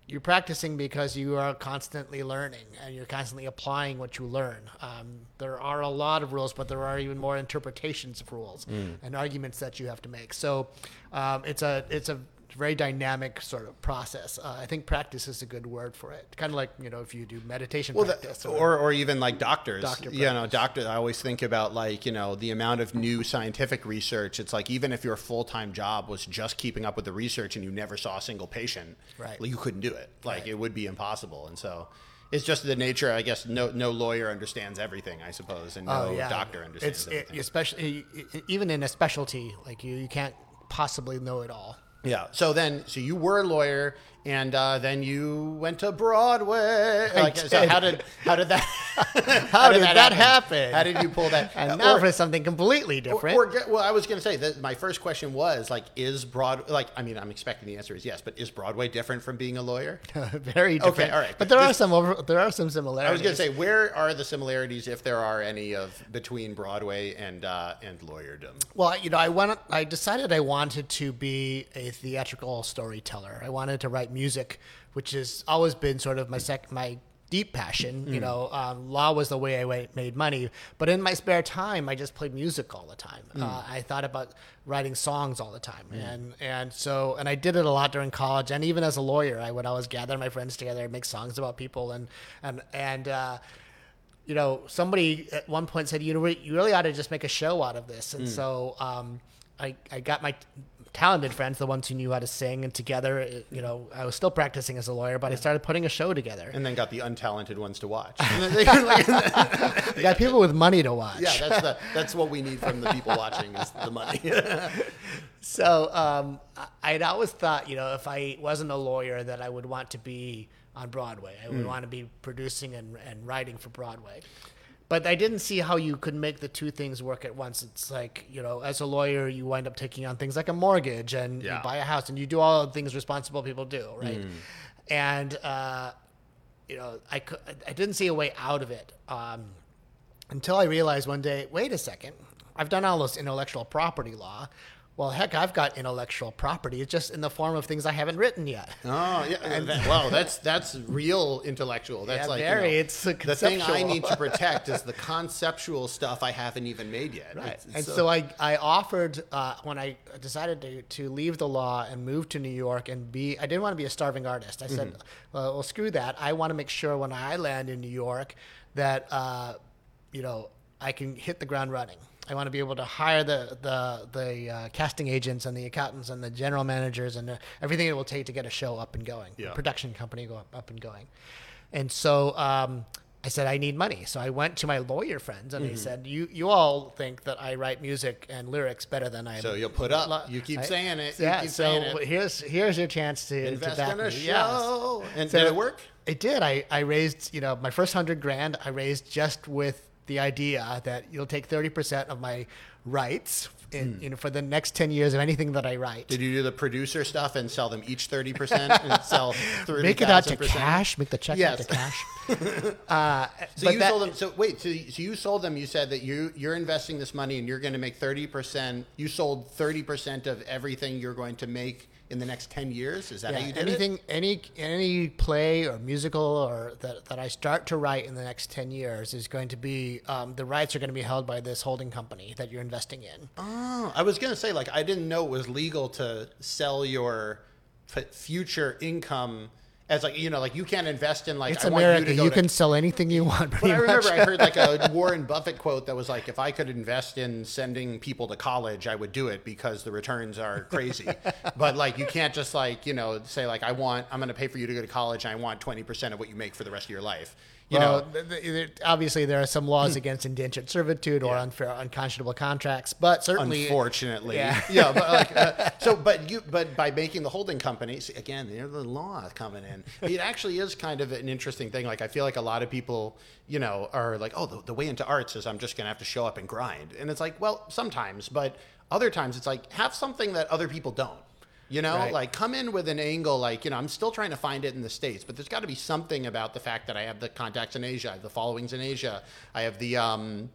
You're practicing because you are constantly learning and you're constantly applying what you learn. Um, there are a lot of rules, but there are even more interpretations of rules and arguments that you have to make. So um, it's a it's a very dynamic sort of process. Uh, I think practice is a good word for it. Kind of like you know if you do meditation Well, practice or or even like doctors. Doctor you know, practice. doctor. I always think about like you know the amount of new scientific research. It's like even if your full time job was just keeping up with the research and you never saw a single patient, Right. you couldn't do it. Like Right. it would be impossible. And so. It's just the nature, I guess. No, no lawyer understands everything, I suppose, and no doctor understands Oh, It's it, especially even in a specialty like you, you can't possibly know it all. Yeah. So then, so you were a lawyer, and uh, then you went to Broadway. Like, so how did how did that How, did, that, happen? How did you pull that? And now Or- for something completely different. or get- well, I was going to say that my first question was like, is Broad like? I mean, I'm expecting the answer is yes, but is Broadway different from being a lawyer? very different. Okay, all right. But there are some over, there are some similarities. I was going to say, where are the similarities, if there are any, of between Broadway and uh, and lawyerdom? Well, you know, I wanted, I decided I wanted to be a theatrical storyteller. I wanted to write music, which has always been sort of my sec, my deep passion. Mm. You know, um, law was the way I wa- made money. But in my spare time, I just played music all the time. Mm. Uh, I thought about writing songs all the time, and and so and I did it a lot during college, and even as a lawyer, I would always gather my friends together and make songs about people, and and and. Uh, you know, somebody at one point said, you know, you really ought to just make a show out of this. And so um, I, I got my talented friends, the ones who knew how to sing, and together, you know, I was still practicing as a lawyer, but I started putting a show together. And then got the untalented ones to watch. I got people with money to watch. yeah, that's the that's what we need from the people watching is the money. So um, I- I'd always thought, you know, if I wasn't a lawyer, that I would want to be on Broadway. I would want to be producing and, and writing for Broadway. But I didn't see how you could make the two things work at once. It's like, you know, as a lawyer, you wind up taking on things like a mortgage and Yeah. you buy a house and you do all the things responsible people do, right? And, uh, you know, I, I didn't see a way out of it. Um, until I realized one day, wait a second, I've done all this intellectual property law. Well, heck, I've got intellectual property. It's just in the form of things I haven't written yet. Oh yeah, and that, wow, that's that's real intellectual. That's Yeah, like you very. know, It's, the thing I need to protect is the conceptual stuff I haven't even made yet. Right. It's- and it's so I, I offered uh, when I decided to, to leave the law and move to New York and be I didn't want to be a starving artist. I said, Mm-hmm. well, well, screw that. I want to make sure when I land in New York that uh, you know I can hit the ground running. I want to be able to hire the the the uh, casting agents and the accountants and the general managers and uh, everything it will take to get a show up and going, Yeah. production company go up, up and going. And so um, I said, I need money. So I went to my lawyer friends and I said, you, you all think that I write music and lyrics better than I So you'll put up. Lo- You keep I- saying it. Yeah. keep so it. here's here's your chance to invest to in a me. show. Yes. And So did it work? It did. I, I raised, you know, my first hundred grand. I raised just with the idea that you'll take thirty percent of my rights, in, you know, for the next ten years of anything that I write. Did you do the producer stuff and sell them each thirty percent and sell thirty Make it out to percent? cash. Make the check Yes. out to cash. uh, So you that- sold them. So wait. So you, so you sold them. You said that you you're investing this money and you're going to make thirty percent. You sold thirty percent of everything you're going to make in the next ten years. Is that Yeah, how you did anything, it? any any play or musical or that, that I start to write in the next ten years is going to be um, the rights are going to be held by this holding company that you're investing in. Oh, I was going to say like I didn't know it was legal to sell your future income as like you know like you can't invest in like It's I want America. you You, to go to can sell anything you want. But I remember. I heard like a Warren Buffett quote that was like, if I could invest in sending people to college, I would do it because the returns are crazy. but like, you can't just like, you know, say like, I want, I'm going to pay for you to go to college and I want 20% of what you make for the rest of your life. You well, know, th- th- obviously there are some laws against indentured servitude or Yeah. unfair, unconscionable contracts, but certainly, unfortunately. Yeah. Yeah. but like, uh, so, but you, but by making the holding companies again, there's the law coming in. It actually is kind of an interesting thing. Like, I feel like a lot of people, you know, are like, oh, the, the way into arts is I'm just going to have to show up and grind. And it's like, well, sometimes, but other times it's like, have something that other people don't. You know, Right. like come in with an angle like, you know, I'm still trying to find it in the States, but there's got to be something about the fact that I have the contacts in Asia, I have the followings in Asia, I have the, um,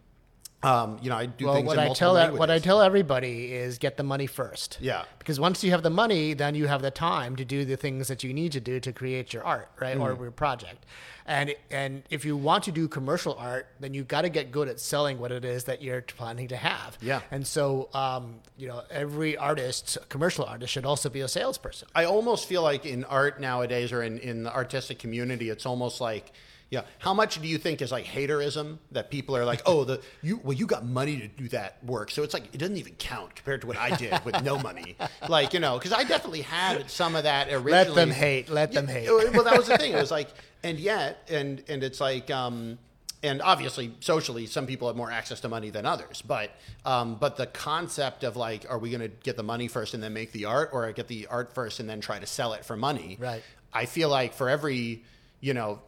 um, you know, I do well, things what in I tell languages. what I tell everybody is get the money first. Yeah. Because once you have the money, then you have the time to do the things that you need to do to create your art, right, or Mm-hmm. your project. And and if you want to do commercial art, then you've got to get good at selling what it is that you're planning to have. Yeah. And so, um, you know, every artist, commercial artist, should also be a salesperson. I almost feel like in art nowadays or in, in the artistic community, it's almost like, yeah, how much do you think is like haterism that people are like, oh, the you well, you got money to do that work, so it's like it doesn't even count compared to what I did with no money, like you know, because I definitely had some of that originally. Let them hate. Let them hate. Well, that was the thing. It was like, and yet, and and it's like, um, and obviously, socially, some people have more access to money than others. But um, but the concept of like, are we going to get the money first and then make the art, or get the art first and then try to sell it for money? Right. I feel like for every, you know,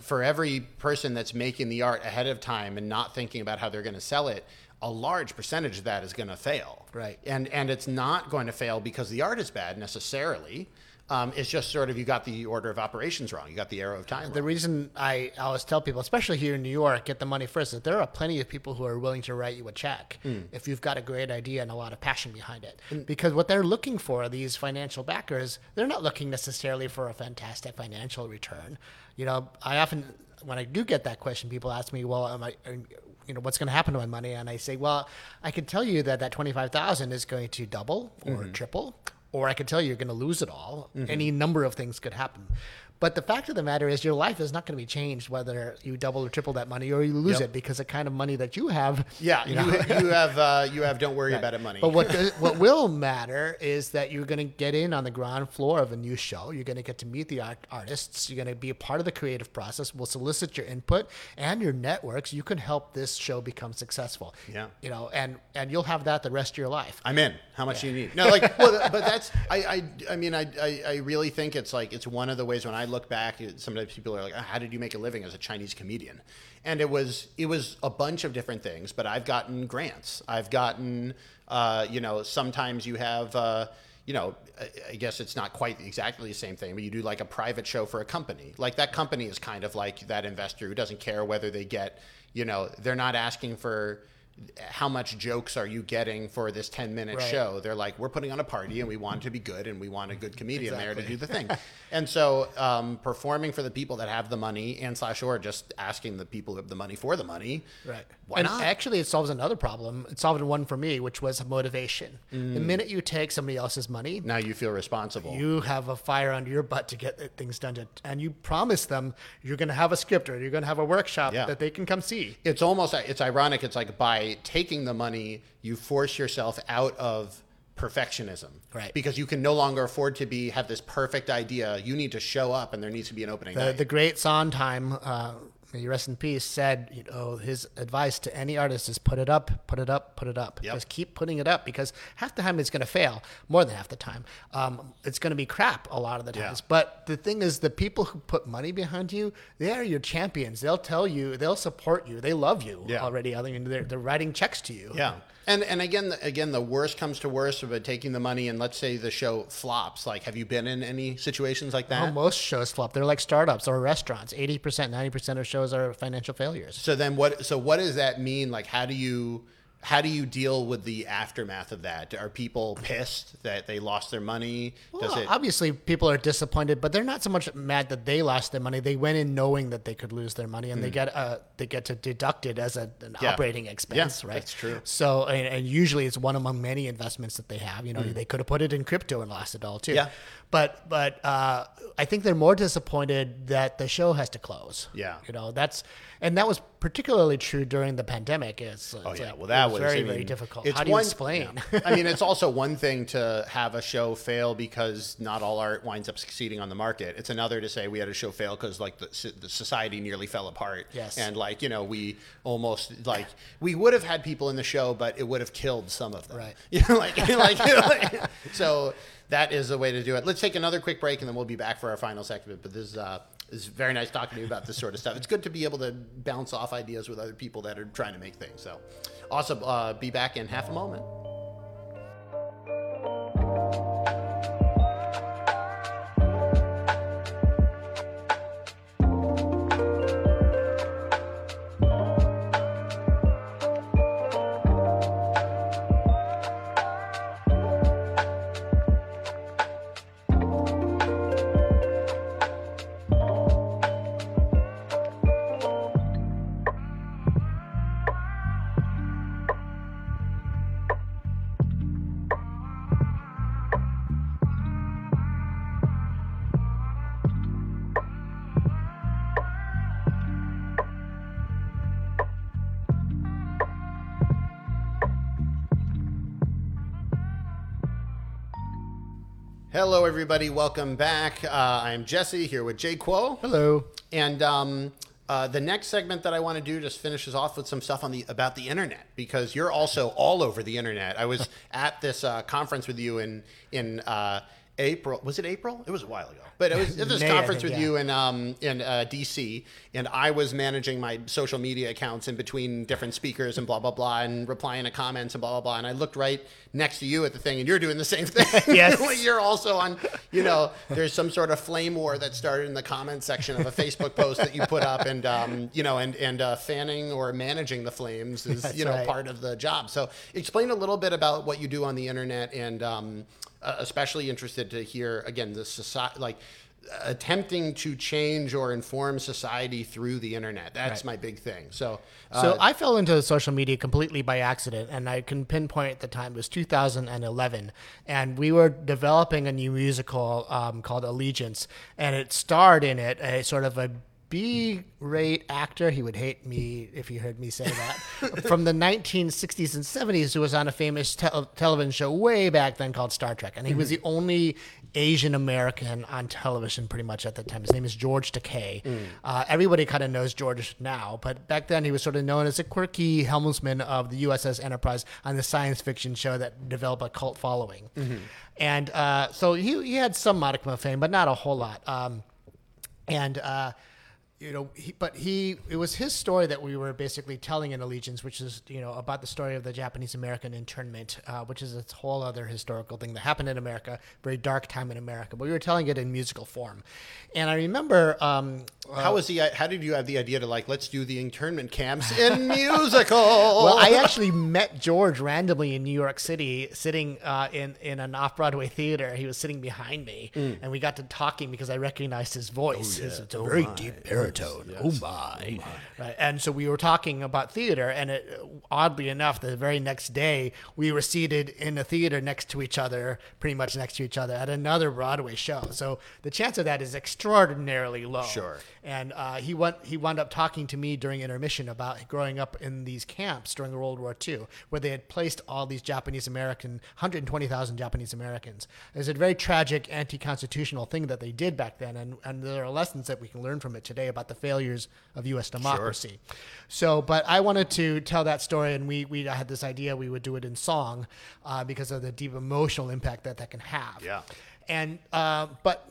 for every person that's making the art ahead of time and not thinking about how they're going to sell it, a large percentage of that is going to fail. Right. And and it's not going to fail because the art is bad necessarily. Um, it's just sort of you got the order of operations wrong. You got the arrow of time. The wrong. reason I always tell people, especially here in New York, get the money first, is there are plenty of people who are willing to write you a check Hmm. if you've got a great idea and a lot of passion behind it. Because what they're looking for, these financial backers, they're not looking necessarily for a fantastic financial return. You know, I often, when I do get that question, people ask me, well, am I, are- you know, what's going to happen to my money? And I say, well, I can tell you that that 25,000 is going to double or Mm-hmm. triple, or I can tell you you're going to lose it all. Mm-hmm. Any number of things could happen. But the fact of the matter is, your life is not going to be changed whether you double or triple that money or you lose Yep. it because the kind of money that you have. yeah, you, know, you have uh, you have don't worry about it money. but what what will matter is that you're going to get in on the ground floor of a new show. You're going to get to meet the art, artists. You're going to be a part of the creative process. We'll solicit your input and your networks. You can help this show become successful. Yeah. you know, and and you'll have that the rest of your life. I'm in. How much do you need? No, like, well, but that's I, I, I mean, I, I, I really think it's like it's one of the ways when I look back. Sometimes people are like, "Oh, "How did you make a living as a Chinese comedian?" And it was it was a bunch of different things. But I've gotten grants. I've gotten, uh, you know, sometimes you have. Uh, you know, I guess it's not quite exactly the same thing, but you do like a private show for a company. Like that company is kind of like that investor who doesn't care whether they get, you know, they're not asking for how much jokes are you getting for this 10 minute Right. show they're like we're putting on a party and we want to be good and we want a good comedian there to do the thing and so um, performing for the people that have the money and slash or just asking the people who have the money for the money Right. why and not actually, it solves another problem. It solved one for me, which was motivation. Mm. The minute you take somebody else's money, now you feel responsible you have a fire under your butt to get things done, to, and you promise them you're going to have a script or you're going to have a workshop Yeah. that they can come see. it's almost it's ironic it's like by taking the money you force yourself out of perfectionism. Right. because you can no longer afford to be have this perfect idea. You need to show up and there needs to be an opening The, the great Sondheim, uh, may he rest in peace, said, you know, his advice to any artist is put it up, put it up, put it up. Yep. Just keep putting it up because half the time it's going to fail, more than half the time. Um, it's going to be crap a lot of the Yeah. times. But the thing is, the people who put money behind you, they are your champions. They'll tell you, they'll support you, they love you Yeah. already. I mean, they're, they're writing checks to you. Yeah. And and again again the worst comes to worst about taking the money and let's say the show flops. Like have you been in any situations like that? Oh, most shows flop. They're like startups or restaurants. 80%, 90% of shows are financial failures. so then what so what does that mean? Like how do you how do you deal with the aftermath of that? Are people pissed that they lost their money? Does Well, it obviously, people are disappointed, but they're not so much mad that they lost their money. They went in knowing that they could lose their money, and they get uh, they get to deduct it as a, an Hmm. Yeah. operating expense, Yeah, right? that's true. So, and, and usually it's one among many investments that they have. You know, they could have put it in crypto and lost it all too. Hmm. Yeah. But but uh, I think they're more disappointed that the show has to close. Yeah. You know, that's and that was particularly true during the pandemic. It's, Oh yeah, like- well that was, very I very difficult. it's How do you one- explain? yeah. I mean, it's also one thing to have a show fail because not all art winds up succeeding on the market. It's another to say we had a show fail because like the, the society nearly fell apart. Yes. and like you know we almost like we would have had people in the show, but it would have killed some of them. Right. You know, like like, like so that is the way to do it. Let's take another quick break and then we'll be back for our final segment. But this is. Uh, it's very nice talking to you about this sort of stuff. It's good to be able to bounce off ideas with other people that are trying to make things. So, awesome. Uh, be back in half a moment. Everybody. Welcome back. Uh, I'm Jesse here with Jay Kuo. Hello. And um, uh, the next segment that I want to do just finishes off with some stuff on the about the internet because you're also all over the internet. I was at this uh, conference with you in in uh, April. Was it April? It was a while ago. But it was at this May, conference think, with yeah. you in um, in uh, DC, and I was managing my social media accounts in between different speakers and blah blah blah, and replying to comments and blah blah blah. And I looked right next to you at the thing, and you're doing the same thing. Yes. you're also on. You know, there's some sort of flame war that started in the comment section of a Facebook post that you put up, and um, you know, and and uh, fanning or managing the flames is That's you know right. part of the job. So explain a little bit about what you do on the internet, and um, uh, especially interested to hear again the society like attempting to change or inform society through the internet. That's Right. my big thing. So, uh, So I fell into social media completely by accident, and I can pinpoint at the time it was 2011, and we were developing a new musical um, called Allegiance, and it starred in it a sort of a B-rate actor. He would hate me if he heard me say that. from the 1960s and 70s, who was on a famous tel- television show way back then called Star Trek, and he was the only Asian American on television pretty much at the time. His name is George Takei. Uh, everybody kind of knows George now, but back then he was sort of known as a quirky helmsman of the USS Enterprise on the science fiction show that developed a cult following. And uh, so he, he had some modicum of fame, but not a whole lot. Um, and uh, you know, he, but he it was his story that we were basically telling in Allegiance, which is you know about the story of the Japanese American internment, uh, which is a whole other historical thing that happened in America, very dark time in America. But we were telling it in musical form, and I remember. Um, how was the? How did you have the idea to like let's do the internment camps in musical? well, I actually met George randomly in New York City, sitting uh, in in an off Broadway theater. He was sitting behind me, and we got to talking because I recognized his voice. It's, it's a very deep baritone. Oh my. Right. And so we were talking about theater, and it, oddly enough, the very next day we were seated in a theater next to each other, pretty much next to each other, at another Broadway show. So the chance of that is extraordinarily low. Sure. And uh, he went. He wound up talking to me during intermission about growing up in these camps during World War II, where they had placed all these Japanese American, 120,000 Japanese Americans. It was a very tragic, anti-constitutional thing that they did back then, and, and there are lessons that we can learn from it today about the failures of U.S. democracy. Sure. So, but I wanted to tell that story, and we we had this idea we would do it in song uh, because of the deep emotional impact that that can have. Yeah. And uh, but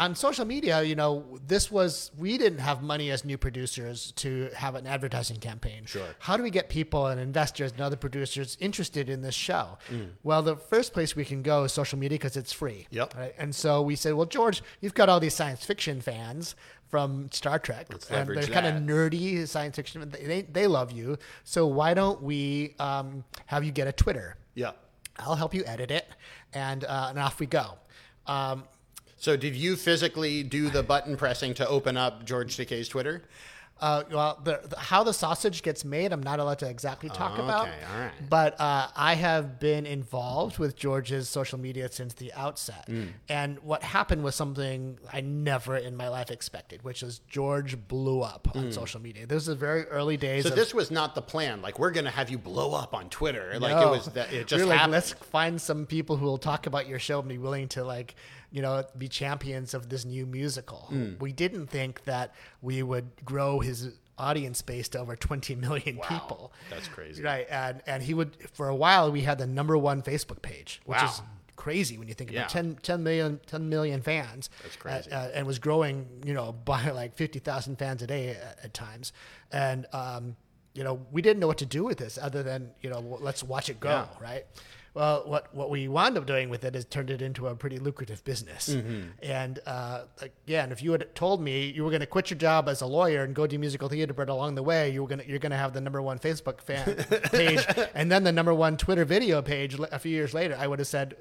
on social media, you know, this was we didn't have money as new producers to have an advertising campaign. Sure. How do we get people and investors and other producers interested in this show? Mm. Well, the first place we can go is social media because it's free. Yep. Right? And so we said, well, George, you've got all these science fiction fans from Star Trek, and they're kind of nerdy science fiction. They, they, they love you. So why don't we um, have you get a Twitter? yeah. I'll help you edit it, and uh, and off we go. Um, So did you physically do the button pressing to open up George Takei's Twitter? Uh, well, the, the, how the sausage gets made, I'm not allowed to exactly talk about. Okay, all right. But uh, I have been involved with George's social media since the outset. Mm. And what happened was something I never in my life expected, which is George blew up on social media. This is the very early days. Mm. So of, this was not the plan. Like we're gonna have you blow up on Twitter. Like it was that it We just were like, happened. let's find some people who will talk about your show and be willing to like, you know, be champions of this new musical. Hmm. We didn't think that we would grow his audience base to over 20 million people. That's crazy. Right. And and he would for a while we had the number one Facebook page, which Wow. is crazy when you think Yeah. about 10, 10 million 10 million fans. That's crazy. Uh, and was growing, you know, by like 50,000 fans a day at, at times. And um, you know, we didn't know what to do with this other than, you know, let's watch it go, Yeah. right? Well, what what we wound up doing with it is turned it into a pretty lucrative business. Mm-hmm. And uh, again, if you had told me you were going to quit your job as a lawyer and go do musical theater, but along the way you were going to you're going to have the number one Facebook fan page and then the number one Twitter video page a few years later, I would have said,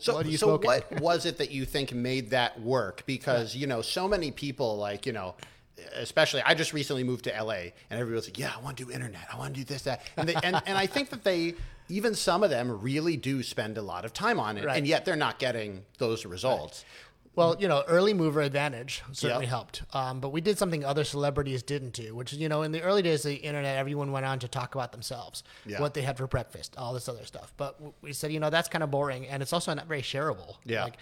So, "What are you so smoking?" what was it that you think made that work? Because you know, so many people, like you know, especially I just recently moved to LA, and everybody was like, "Yeah, I want to do internet. I want to do this, that," and they, and, and I think that they, even some of them, really do spend a lot of time on it, Right. and yet they're not getting those results. Well, you know, early mover advantage certainly Yep. helped. Um, but we did something other celebrities didn't do, which is, you know, in the early days of the internet, everyone went on to talk about themselves, Yeah. what they had for breakfast, all this other stuff. But we said, you know, that's kind of boring, and it's also not very shareable. Yeah. Like,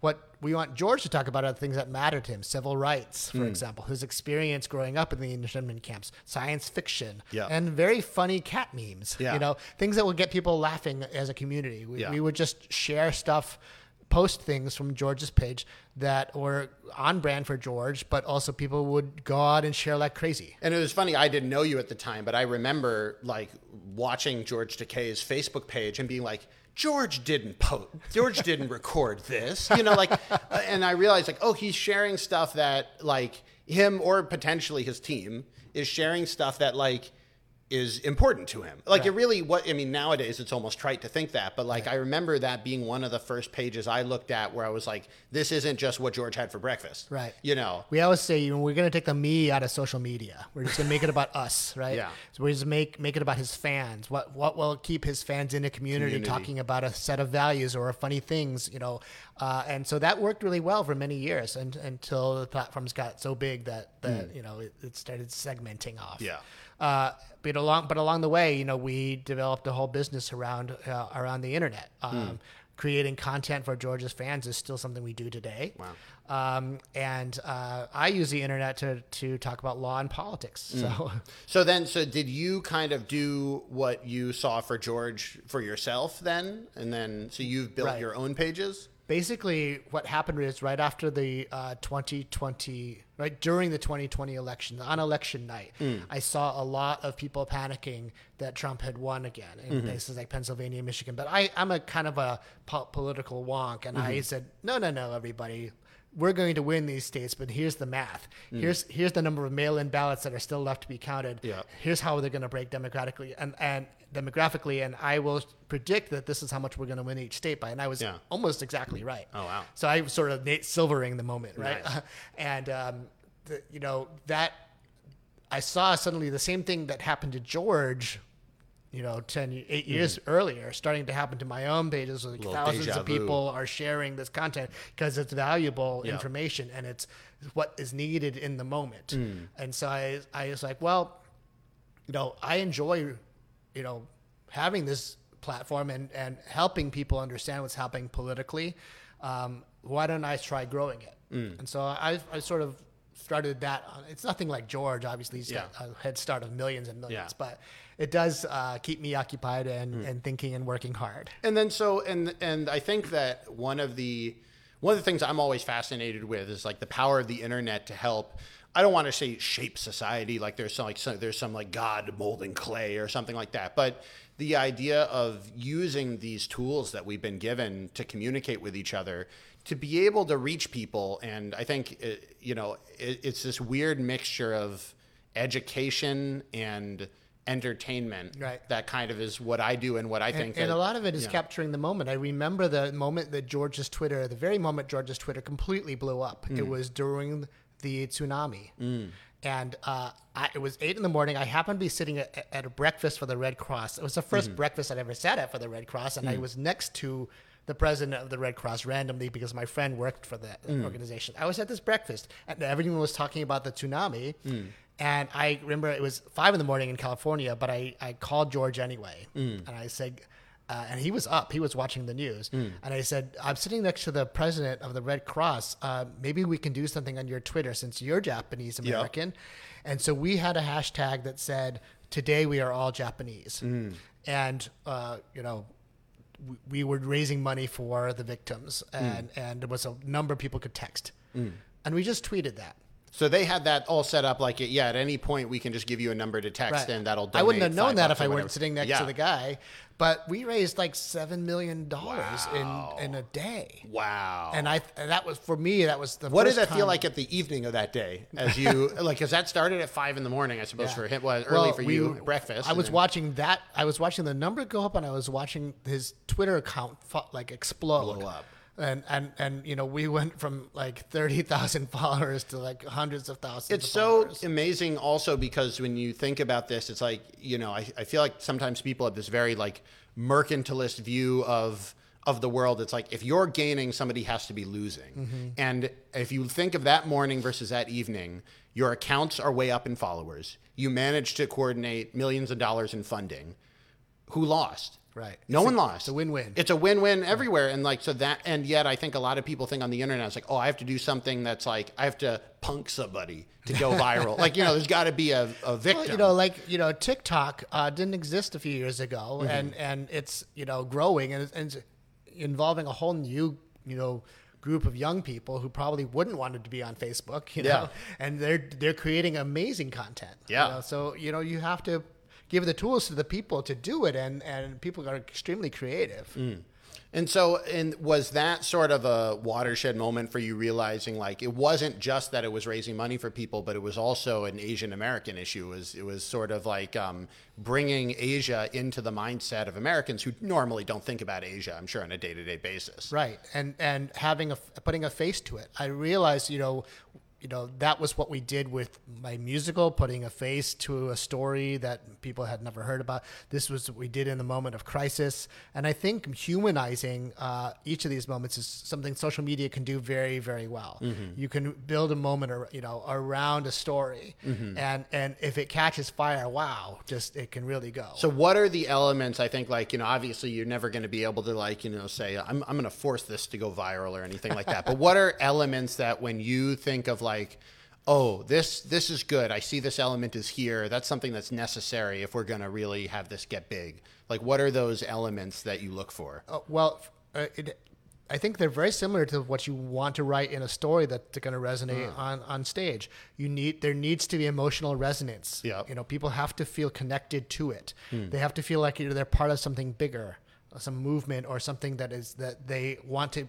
what we want George to talk about are the things that matter to him civil rights, for hmm. example, his experience growing up in the internment camps, science fiction, Yeah. and very funny cat memes. Yeah. You know, things that will get people laughing as a community. We, Yeah. we would just share stuff post things from George's page that were on brand for George, but also people would go out and share like crazy. And it was funny, I didn't know you at the time, but I remember like watching George Takei's Facebook page and being like, George didn't post, George didn't record this, you know, like, uh, and I realized like, oh, he's sharing stuff that like him or potentially his team is sharing stuff that like is important to him. Like it really what I mean nowadays it's almost trite to think that, but like I remember that being one of the first pages I looked at where I was like this isn't just what George had for breakfast. Right. You know. We always say you know, we're going to take the me out of social media. We're just going to make it about us, right? Yeah. So we just make make it about his fans. What what will keep his fans in a community, Community. talking about a set of values or funny things, you know. Uh, and so that worked really well for many years and, until the platforms got so big that that you know it, it started segmenting off. Yeah. Uh, but along but along the way, you know, we developed a whole business around uh, around the internet. Um, Creating content for George's fans is still something we do today. Wow. Um, and uh, I use the internet to to talk about law and politics. So So then, so did you kind of do what you saw for George for yourself then, and then so you've built Right. your own pages? Basically, what happened is right after the uh, 2020, right during the 2020 election, on election night, mm. I saw a lot of people panicking that Trump had won again in mm-hmm. places like Pennsylvania, Michigan. But I, I'm a kind of a po- political wonk, and I mm-hmm. said, no, no, no, everybody. We're going to win these states, but here's the math. Here's here's the number of mail-in ballots that are still left to be counted. Yeah. Here's how they're going to break democratically and, and demographically, and I will predict that this is how much we're going to win each state by. And I was Yeah. almost exactly right. Oh, wow. So I was sort of Nate Silvering the moment, right? Nice. and um, the, you know that I saw suddenly the same thing that happened to George. You know, 10, eight years earlier, starting to happen to my own pages. Like thousands of people are sharing this content because it's valuable Yeah. information and it's what is needed in the moment. Hmm. And so I, I was like, well, you know, I enjoy, you know, having this platform and, and helping people understand what's happening politically. Um, why don't I try growing it? Mm. And so I, I sort of started that. On, it's nothing like George, obviously, he's got a head start of millions and millions, Yeah. Mm. but it does uh, keep me occupied and, and thinking and working hard. And then so and and I think that one of the one of the things I'm always fascinated with is like the power of the internet to help. I don't want to say shape society like there's some like some, there's some like God molding clay or something like that, but the idea of using these tools that we've been given to communicate with each other to be able to reach people and I think uh, you know it, it's this weird mixture of education and entertainment Right. that kind of is what I do and what I And, think and that- a lot of it is capturing the moment. I remember the moment that George's Twitter, the very moment George's Twitter completely blew up. Mm. It was during the tsunami. And uh, I, it was eight in the morning. I happened to be sitting at, at a breakfast for the Red Cross. It was the 1st Mm-hmm. breakfast I'd ever sat at for the Red Cross. And Mm. I was next to the president of the Red Cross randomly because my friend worked for that Mm. organization. I was at this breakfast and everyone was talking about the tsunami. Mm. And I remember it was five in the morning in California, but I, I called George anyway. Mm. And I said, uh, and he was up, he was watching the news. Mm. And I said, I'm sitting next to the president of the Red Cross. Uh, maybe we can do something on your Twitter since you're Japanese American. And so we had a hashtag that said, Today we are all Japanese. Mm. And, uh, you know, we- we were raising money for the victims, Mm. and, and there was a number of people could text. And we just tweeted that. So they had that all set up like, yeah, at any point we can just give you a number to text and that'll do. I wouldn't have known that if I weren't sitting next Yeah. to the guy. But we raised like seven million dollars Wow. in in a day. Wow. And I that was for me. That was the what did that feel like at the evening of that day as you like because that started at five in the morning I suppose Yeah. for him was early Well, for we- you breakfast I was then- watching that. I was watching the number go up, and I was watching his Twitter account like explode. Blow up. And and and you know we went from like thirty thousand followers to like hundreds of thousands. it's of so followers. amazing also because when you think about this it's like you know I, I feel like sometimes people have this very like mercantilist view of of the world it's like if you're gaining somebody has to be losing Mm-hmm. and if you think of that morning versus that evening your accounts are way up in followers you managed to coordinate millions of dollars in funding who lost Right. no It's one a- lost it's a win-win. it's a win-win everywhere and like so that and yet i think a lot of people think on the internet it's like oh i have to do something that's like i have to punk somebody to go viral like you know there's got to be a, a victim Well, you know, like you know, TikTok uh, didn't exist a few years ago, Mm-hmm. and and it's you know growing and, it's- and it's involving a whole new you know group of young people who probably wouldn't want to be on Facebook, you know, Yeah. and they're they're creating amazing content. you Yeah. know. So you know you have to give the tools to the people to do it, and and people are extremely creative. Mm. And so, and was that sort of a watershed moment for you realizing like it wasn't just that it was raising money for people, but it was also an Asian American issue. It was it was sort of like um, bringing Asia into the mindset of Americans who normally don't think about Asia. I'm sure on a day to day basis. Right, and and having a putting a face to it. I realized, you know, you know that was what we did with my musical, putting a face to a story that people had never heard about. This was what we did in the moment of crisis, and I think humanizing uh, each of these moments is something social media can do very, very well. You can build a moment, or you know, around a story, and and if it catches fire, wow, just it can really go. So what are the elements? I think like you know, obviously you're never going to be able to like you know say I'm I'm going to force this to go viral or anything like that. but what are elements that when you think of like oh this this is good i see this element is here that's something that's necessary if we're going to really have this get big like what are those elements that you look for Uh, well, uh, it, I think they're very similar to what you want to write in a story that's going to resonate on, on stage. You need there needs to be emotional resonance. Yeah. you know, people have to feel connected to it. They have to feel like you know, they're part of something bigger, some movement or something that is that they want to.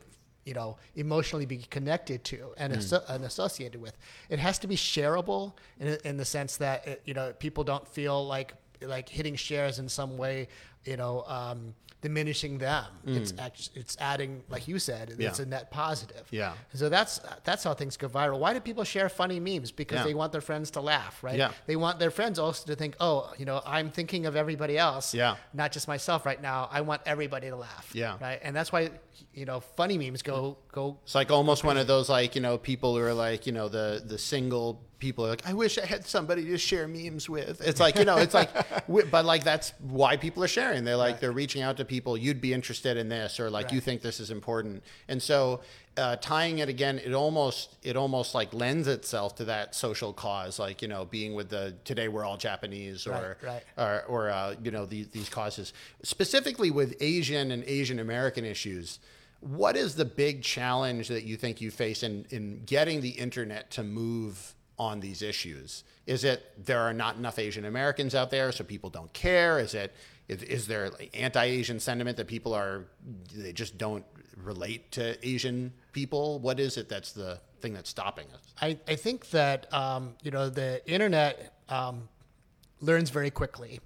You know, emotionally be connected to and, asso- and associated with. It has to be shareable in, in the sense that it, you know people don't feel like like hitting shares in some way. You know, um, diminishing them. It's act- it's adding, like you said, it's Mm. A net positive. Yeah. So that's that's how things go viral. Why do people share funny memes? Because Yeah. they want their friends to laugh, right? Yeah. They want their friends also to think, oh, you know, I'm thinking of everybody else, Yeah. not just myself right now. I want everybody to laugh, Yeah. right? And that's why, you know, funny memes go go. It's like almost one of those like you know people who are like you know the the single people are like I wish I had somebody to share memes with. It's like you know it's like but like that's why people are sharing. They're like they're reaching out to people. You'd be interested in this or like you think this is important. And so uh, tying it again, it almost it almost like lends itself to that social cause, like you know being with the today we're all Japanese or Right, right. or, or uh, you know these, these causes specifically with asian and asian american issues what is the big challenge that you think you face in, in getting the internet to move on these issues? Is it there are not enough asian americans out there so people don't care? Is it is, is there anti-asian sentiment that people are they just don't relate to asian people? What is it that's the thing that's stopping us? I, I think that um, you know the internet um, learns very quickly.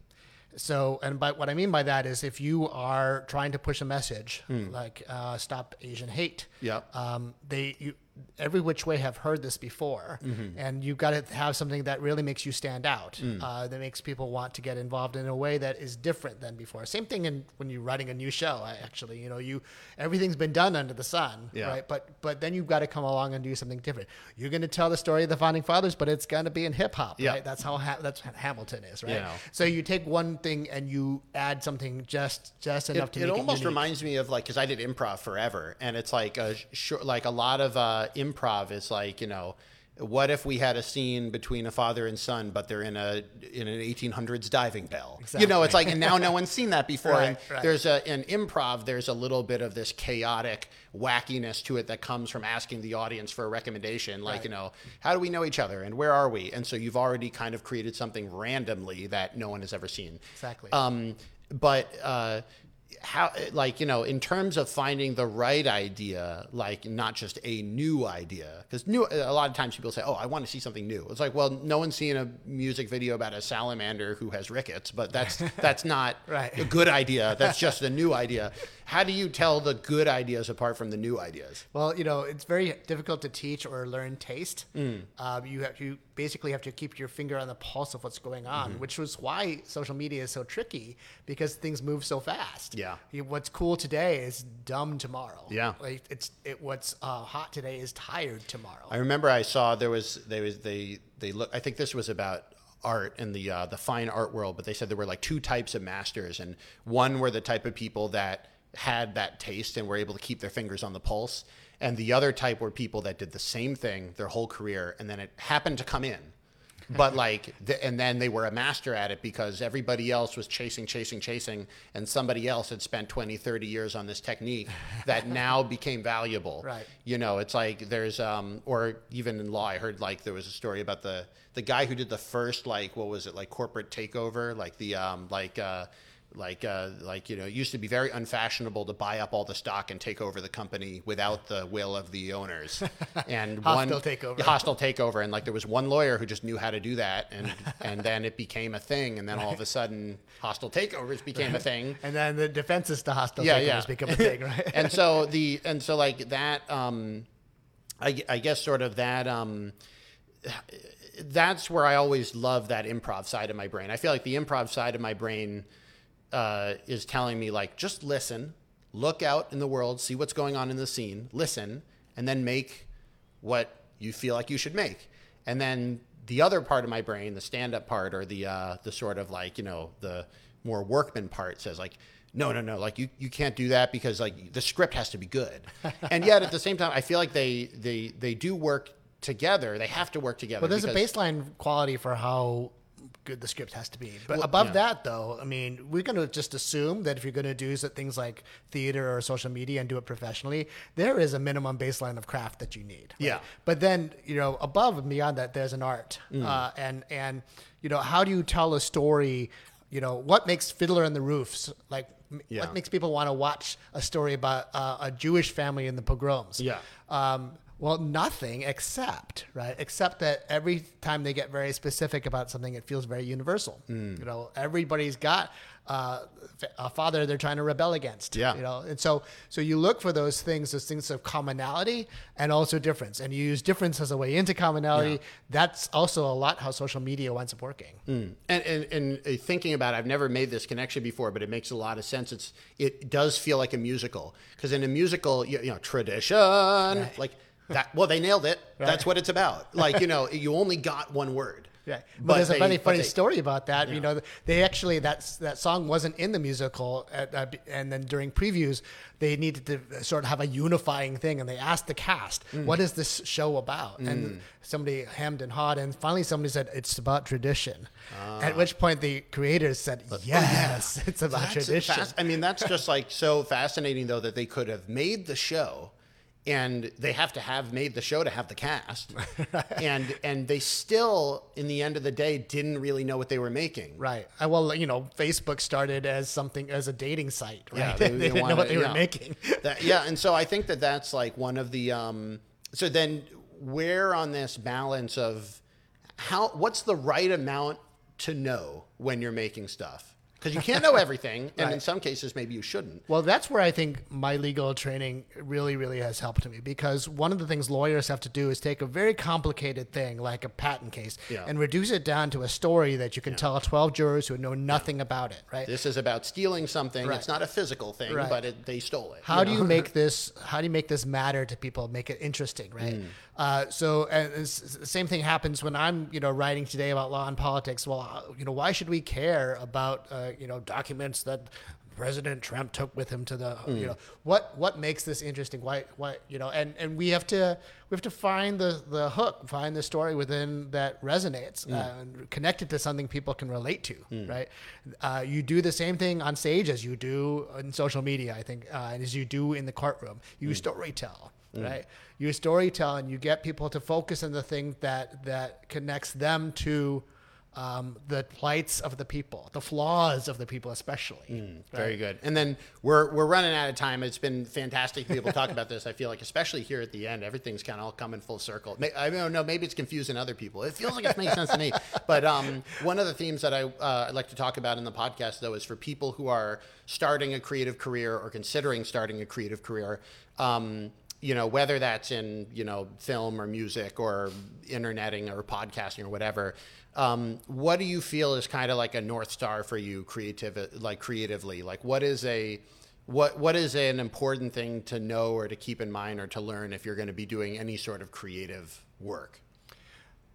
So, and by what I mean by that is, if you are trying to push a message like uh, "Stop Asian Hate," yeah, um, they you, every which way have heard this before, and you've got to have something that really makes you stand out, uh, that makes people want to get involved in a way that is different than before. Same thing in when you're writing a new show. Actually, you know, you everything's been done under the sun, Yeah. right? But but then you've got to come along and do something different. You're going to tell the story of the founding fathers, but it's going to be in hip hop, Yeah. right? That's how ha- that's what Hamilton is, right? Yeah. So you take one thing and you add something just just enough it, to it almost it reminds me of like because I did improv forever, and it's like a short, like a lot of uh, improv is like you know, what if we had a scene between a father and son, but they're in a in an 1800s diving bell? You know, it's like and now no one's seen that before. Right, and right. There's a in improv, there's a little bit of this chaotic wackiness to it that comes from asking the audience for a recommendation, like Right. you know, how do we know each other and where are we? And so you've already kind of created something randomly that no one has ever seen. Exactly. Um, but uh, how, like, you know, in terms of finding the right idea, like not just a new idea, because new, a lot of times people say, "Oh, I want to see something new." It's like, well, no one's seen a music video about a salamander who has rickets, but that's that's not Right. a good idea. That's just a new idea. How do you tell the good ideas apart from the new ideas? Well, you know, it's very difficult to teach or learn taste. Mm. Um, you have you basically have to keep your finger on the pulse of what's going on, Mm-hmm. which was why social media is so tricky because things move so fast. Yeah. What's cool today is dumb tomorrow. Yeah. like it's it. What's uh, hot today is tired tomorrow. I remember I saw there was they was they they look. I think this was about art and the uh, the fine art world, but they said there were like two types of masters, and one were the type of people that had that taste and were able to keep their fingers on the pulse, and the other type were people that did the same thing their whole career, and then it happened to come in. but like, the, and then they were a master at it because everybody else was chasing, chasing, chasing, and somebody else had spent 20, 30 years on this technique that now became valuable. Right. You know, it's like there's, um, or even in law, I heard like there was a story about the the guy who did the first like what was it like corporate takeover, like the um, like. Uh, like uh, like you know it used to be very unfashionable to buy up all the stock and take over the company without the will of the owners and Hostile one takeover. hostile takeover and like there was one lawyer who just knew how to do that and and then it became a thing and then all of a sudden hostile takeovers became a thing And then the defenses to hostile Yeah, takeovers yeah. become a thing, right? and so the and so like that um I, I guess sort of that um that's where I always love that improv side of my brain. I feel like the improv side of my brain uh, is telling me like just listen, look out in the world, see what's going on in the scene, listen, and then make what you feel like you should make. And then the other part of my brain, the stand-up part, or the uh, the sort of like you know the more workman part, says like. No, no, no! Like you, you can't do that because like the script has to be good, and yet at the same time, I feel like they they they do work together. They have to work together. Well, there's a baseline quality for how good the script has to be. But above yeah. that, though, I mean, we're going to just assume that if you're going to do things like theater or social media and do it professionally, there is a minimum baseline of craft that you need. right? Yeah. But then, you know, above and beyond that, there's an art. Mm. Uh, and, and, you know, how do you tell a story? You know, what makes Fiddler on the Roofs like? Yeah. What makes people want to watch a story about uh, a Jewish family in the pogroms? Yeah. Um, well, nothing except right, except that every time they get very specific about something, it feels very universal. Hmm. You know, everybody's got uh, a father they're trying to rebel against. Yeah. You know, and so so you look for those things, those things of commonality and also difference, and you use difference as a way into commonality. Yeah. That's also a lot how social media winds up working. And, and and uh, thinking about it, I've never made this connection before, but it makes a lot of sense. It's it does feel like a musical because in a musical, you, you know, tradition like that. Well, they nailed it. That's what it's about. Like you know, you only got one word. Yeah, but, there's a funny, funny they- story about that. You know, they actually that that song wasn't in the musical, at, uh, and then during previews, they needed to sort of have a unifying thing, and they asked the cast, Mm. "What is this show about?" And somebody hemmed and hawed, and finally somebody said, "It's about tradition." At which point the creators said, "Yes, it's about That's tradition." fas- I mean, that's just like so fascinating, though, that they could have made the show, and they have to have made the show to have the cast, and and they still, in the end of the day, didn't really know what they were making. Right. Well, you know, Facebook started as something as a dating site, right? Yeah, they, they- they didn't know what they yeah. were making. That- yeah, and so I think that that's like one of the. Um, so then, where on this balance of how what's the right amount to know when you're making stuff? Because you can't know everything, and in some cases, maybe you shouldn't. Well, that's where I think my legal training really, really has helped me because one of the things lawyers have to do is take a very complicated thing like a patent case Yeah. and reduce it down to a story that you can tell 12 jurors who know nothing about it, right? This is about stealing something. Right. It's not a physical thing, Right. but it, they stole it. How you do know? you make this? How do you make this matter to people? Make it interesting, right? Mm. Uh, so, and same thing happens when I'm, you know, writing today about law and politics. Well, uh, you know, why should we care about, uh, you know, documents that President Trump took with him to the, Mm. you know, what what makes this interesting? Why, why, you know, and and we have to we have to find the the hook, find the story within that resonates, Mm. uh, and connect it to something people can relate to, right? Uh, you do the same thing on stage as you do in social media, I think, uh, and as you do in the courtroom. You Mm. storytell, right? You storytell, and you get people to focus on the thing that that connects them to. Um, the plights of the people, the flaws of the people, especially. Mm. Very good. And then we're we're running out of time. It's been fantastic to be able to talk about this. I feel like, especially here at the end, everything's kind of all coming full circle. I don't know. Maybe it's confusing other people. It feels like it's making sense to me. But um, one of the themes that I uh, I'd like to talk about in the podcast, though, is for people who are starting a creative career or considering starting a creative career. Um, you know, whether that's in you know film or music or interneting or podcasting or whatever. Um, what do you feel is kind of like a north star for you, creative, like creatively? Like, what is a what what is an important thing to know or to keep in mind or to learn if you're going to be doing any sort of creative work?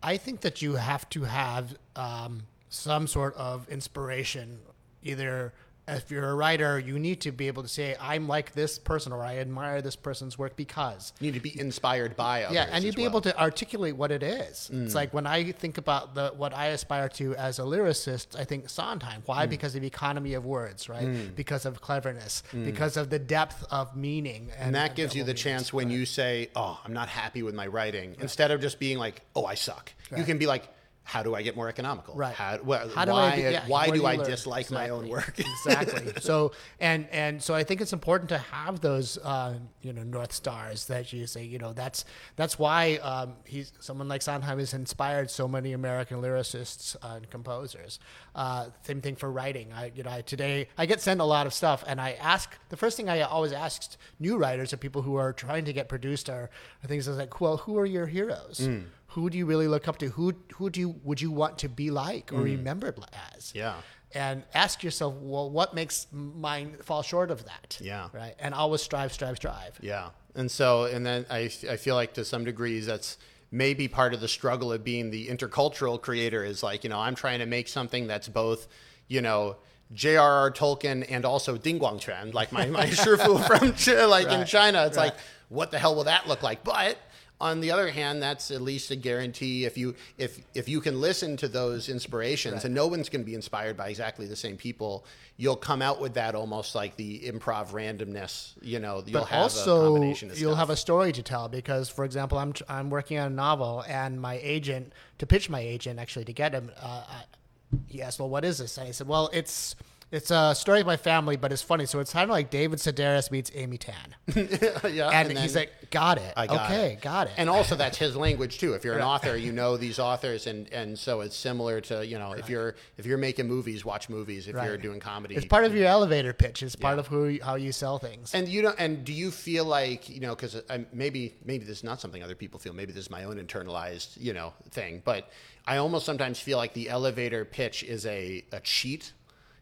I think that you have to have um, some sort of inspiration, either if you're a writer, you need to be able to say, "I'm like this person," or "I admire this person's work because." You need to be inspired by others. Yeah, and you'd be well. able to articulate what it is. Mm. It's like when I think about the what I aspire to as a lyricist, I think Sondheim. Why? Mm. Because of economy of words, right? Because of cleverness, because of the depth of meaning, Mm. And that gives you the chance when you say, "Oh, I'm not happy with my writing," instead of just being like, "Oh, I suck." You can be like, "How do I get more economical? Right. How, well, How do why, I? Yeah, why do I learn? dislike my own work?" exactly. So and and so I think it's important to have those uh, you know north stars that you say you know that's that's why um, he's someone like Sondheim has inspired so many American lyricists uh, and composers. Uh, same thing for writing. I you know I, today I get sent a lot of stuff and I ask the first thing I always ask new writers or people who are trying to get produced are, are things like well who are your heroes. Who do you really look up to? Who who do you would you want to be like or mm. remembered as? Yeah. and ask yourself, well, what makes mine fall short of that? Yeah. Right. And always strive, strive, strive. Yeah. And so, and then I, I feel like to some degrees that's maybe part of the struggle of being the intercultural creator is like, you know, I'm trying to make something that's both, you know, J.R.R. Tolkien and also Ding Guangquan, like my, my Shifu from like in China. It's Right. like, what the hell will that look like? But on the other hand, that's at least a guarantee if you if if you can listen to those inspirations, and no one's going to be inspired by exactly the same people, you'll come out with that almost like the improv randomness. You know, you'll But have a also, combination of you'll stuff. have a story to tell because, for example, I'm I'm working on a novel, and my agent to pitch my agent actually to get him. Uh, I, he asked, "Well, what is this?" And I said, "Well, it's." It's a story of my family, but it's funny. So it's kind of like David Sedaris meets Amy Tan, yeah, and, then he's like, "Got it, I got okay, it. got it." And also, that's his language too. If you're an author, you know these authors, and and so it's similar to you know if you're if you're making movies, watch movies. If you're doing comedy, it's part of your elevator pitch. It's part Yeah. of who how you sell things. And you know, and do you feel like you know, because um, maybe maybe this is not something other people feel. Maybe this is my own internalized you know thing. But I almost sometimes feel like the elevator pitch is a a cheat.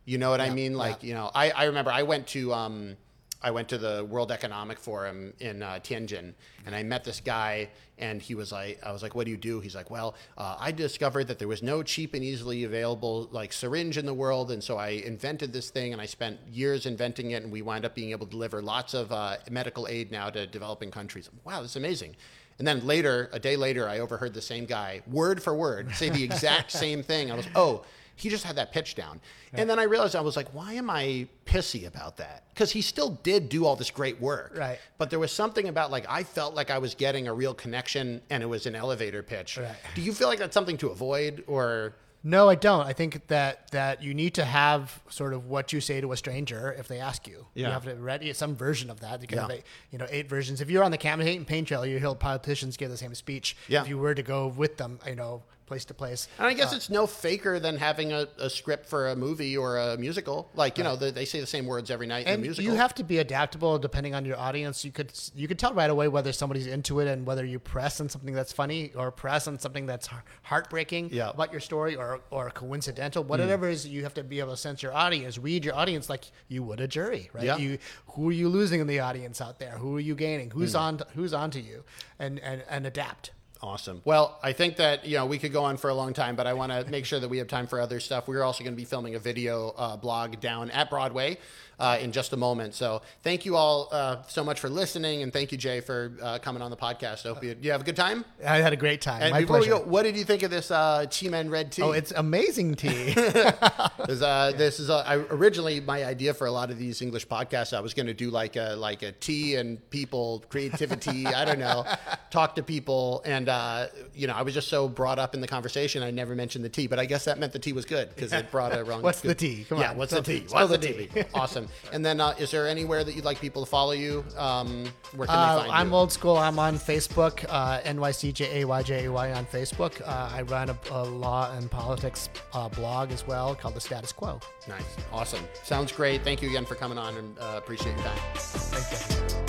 You know what I mean? Like you know, I I remember I went to um I went to the World Economic Forum in uh, Tianjin, and I met this guy, and he was like, I was like, what do you do? He's like, well, uh, I discovered that there was no cheap and easily available like syringe in the world, and so I invented this thing, and I spent years inventing it, and we wound up being able to deliver lots of uh, medical aid now to developing countries. Wow, that's amazing. And then later, a day later, I overheard the same guy, word for word, say the exact same thing. I was, oh, he just had that pitch down. And then I realized I was like, why am I pissy about that? Because he still did do all this great work. Right. But there was something about like I felt like I was getting a real connection and it was an elevator pitch. Right. Do you feel like that's something to avoid or No, I don't. I think that that you need to have sort of what you say to a stranger if they ask you. Yeah. You have to ready some version of that. You can Yeah. have eight, you know eight versions. If you're on the campaign pain trail, you hear politicians give the same speech. Yeah. If you were to go with them, you know, place to place. And I guess uh, it's no faker than having a, a script for a movie or a musical. Like, you know, they, they say the same words every night in a And musical. you have to be adaptable depending on your audience. You could you could tell right away whether somebody's into it and whether you press on something that's funny or press on something that's heartbreaking Yeah. about your story or or coincidental. Mm. Whatever it is, you have to be able to sense your audience, read your audience like you would a jury, right? Yeah. You who are you losing in the audience out there? Who are you gaining? Who's mm. on who's onto you? And and and adapt. Awesome. Well, I think that you know we could go on for a long time, but I want to make sure that we have time for other stuff. We're also going to be filming a video uh, blog down at Broadway uh, in just a moment. So thank you all uh, so much for listening, and thank you Jay for uh, coming on the podcast. I hope you, you have a good time. I had a great time. And My before pleasure. we go, what did you think of this uh, Chi Men Red Tea? oh, it's amazing tea. uh, this is uh, I, originally my idea for a lot of these English podcasts. I was going to do like a like a tea and people creativity. I don't know, talk to people, and uh, you know, I was just so brought up in the conversation. I never mentioned the tea, but I guess that meant the tea was good because it brought a wrong. What's good- the tea? Come yeah, on, what's the tea? What's the the tea? tea. awesome. And then, uh, is there anywhere that you'd like people to follow you? Um, where can Uh, they find I'm you? old school. I'm on Facebook, uh, NYCJAYJAY on Facebook. Uh, I run a, a law and politics uh, blog as well called The Status Kuo. Nice, awesome. Sounds great. Thank you again for coming on, and uh, appreciate your time. Thank you.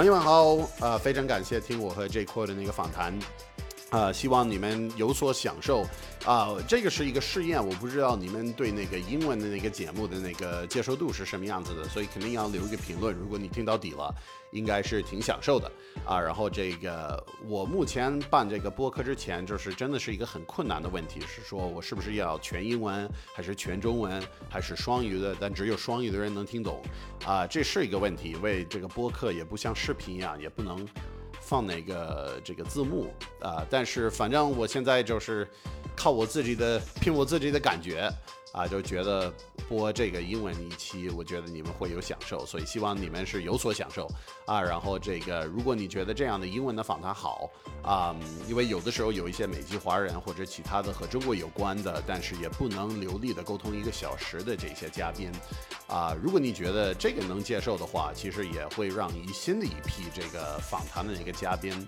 朋友们好，呃，非常感谢听我和 J Cole 的那个访谈。啊，希望你们有所享受啊！这个是一个试验，我不知道你们对那个英文的那个节目的那个接受度是什么样子的，所以肯定要留一个评论。如果你听到底了，应该是挺享受的啊。然后这个我目前办这个播客之前，就是真的是一个很困难的问题，是说我是不是要全英文，还是全中文，还是双语的？但只有双语的人能听懂啊，这是一个问题，为这个播客也不像视频一样，也不能。放哪个这个字幕啊？但是反正我现在就是靠我自己的，凭我自己的感觉。啊，就觉得播这个英文一期，我觉得你们会有享受，所以希望你们是有所享受啊。然后这个，如果你觉得这样的英文的访谈好啊，因为有的时候有一些美籍华人或者其他的和中国有关的，但是也不能流利的沟通一个小时的这些嘉宾啊，如果你觉得这个能接受的话，其实也会让一新的一批这个访谈的那个嘉宾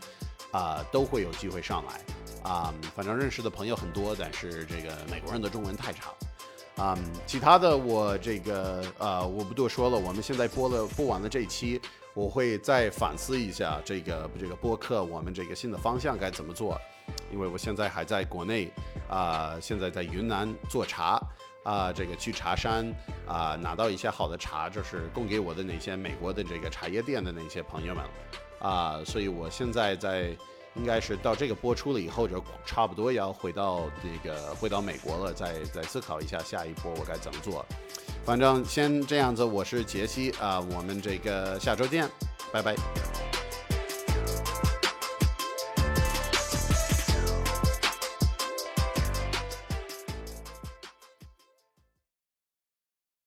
啊，都会有机会上来啊。反正认识的朋友很多，但是这个美国人的中文太差。啊，其他的我这个呃，我不多说了。我们现在播了播完了这一期，我会再反思一下这个这个播客，我们这个新的方向该怎么做。因为我现在还在国内啊，现在在云南做茶啊，这个去茶山啊，拿到一些好的茶，就是供给我的那些美国的这个茶叶店的那些朋友们啊，所以我现在在。应该是到这个播出了以后，就差不多要回到这个回到美国了，再再思考一下下一波我该怎么做。反正先这样子，我是杰西啊，我们这个下周见，拜拜。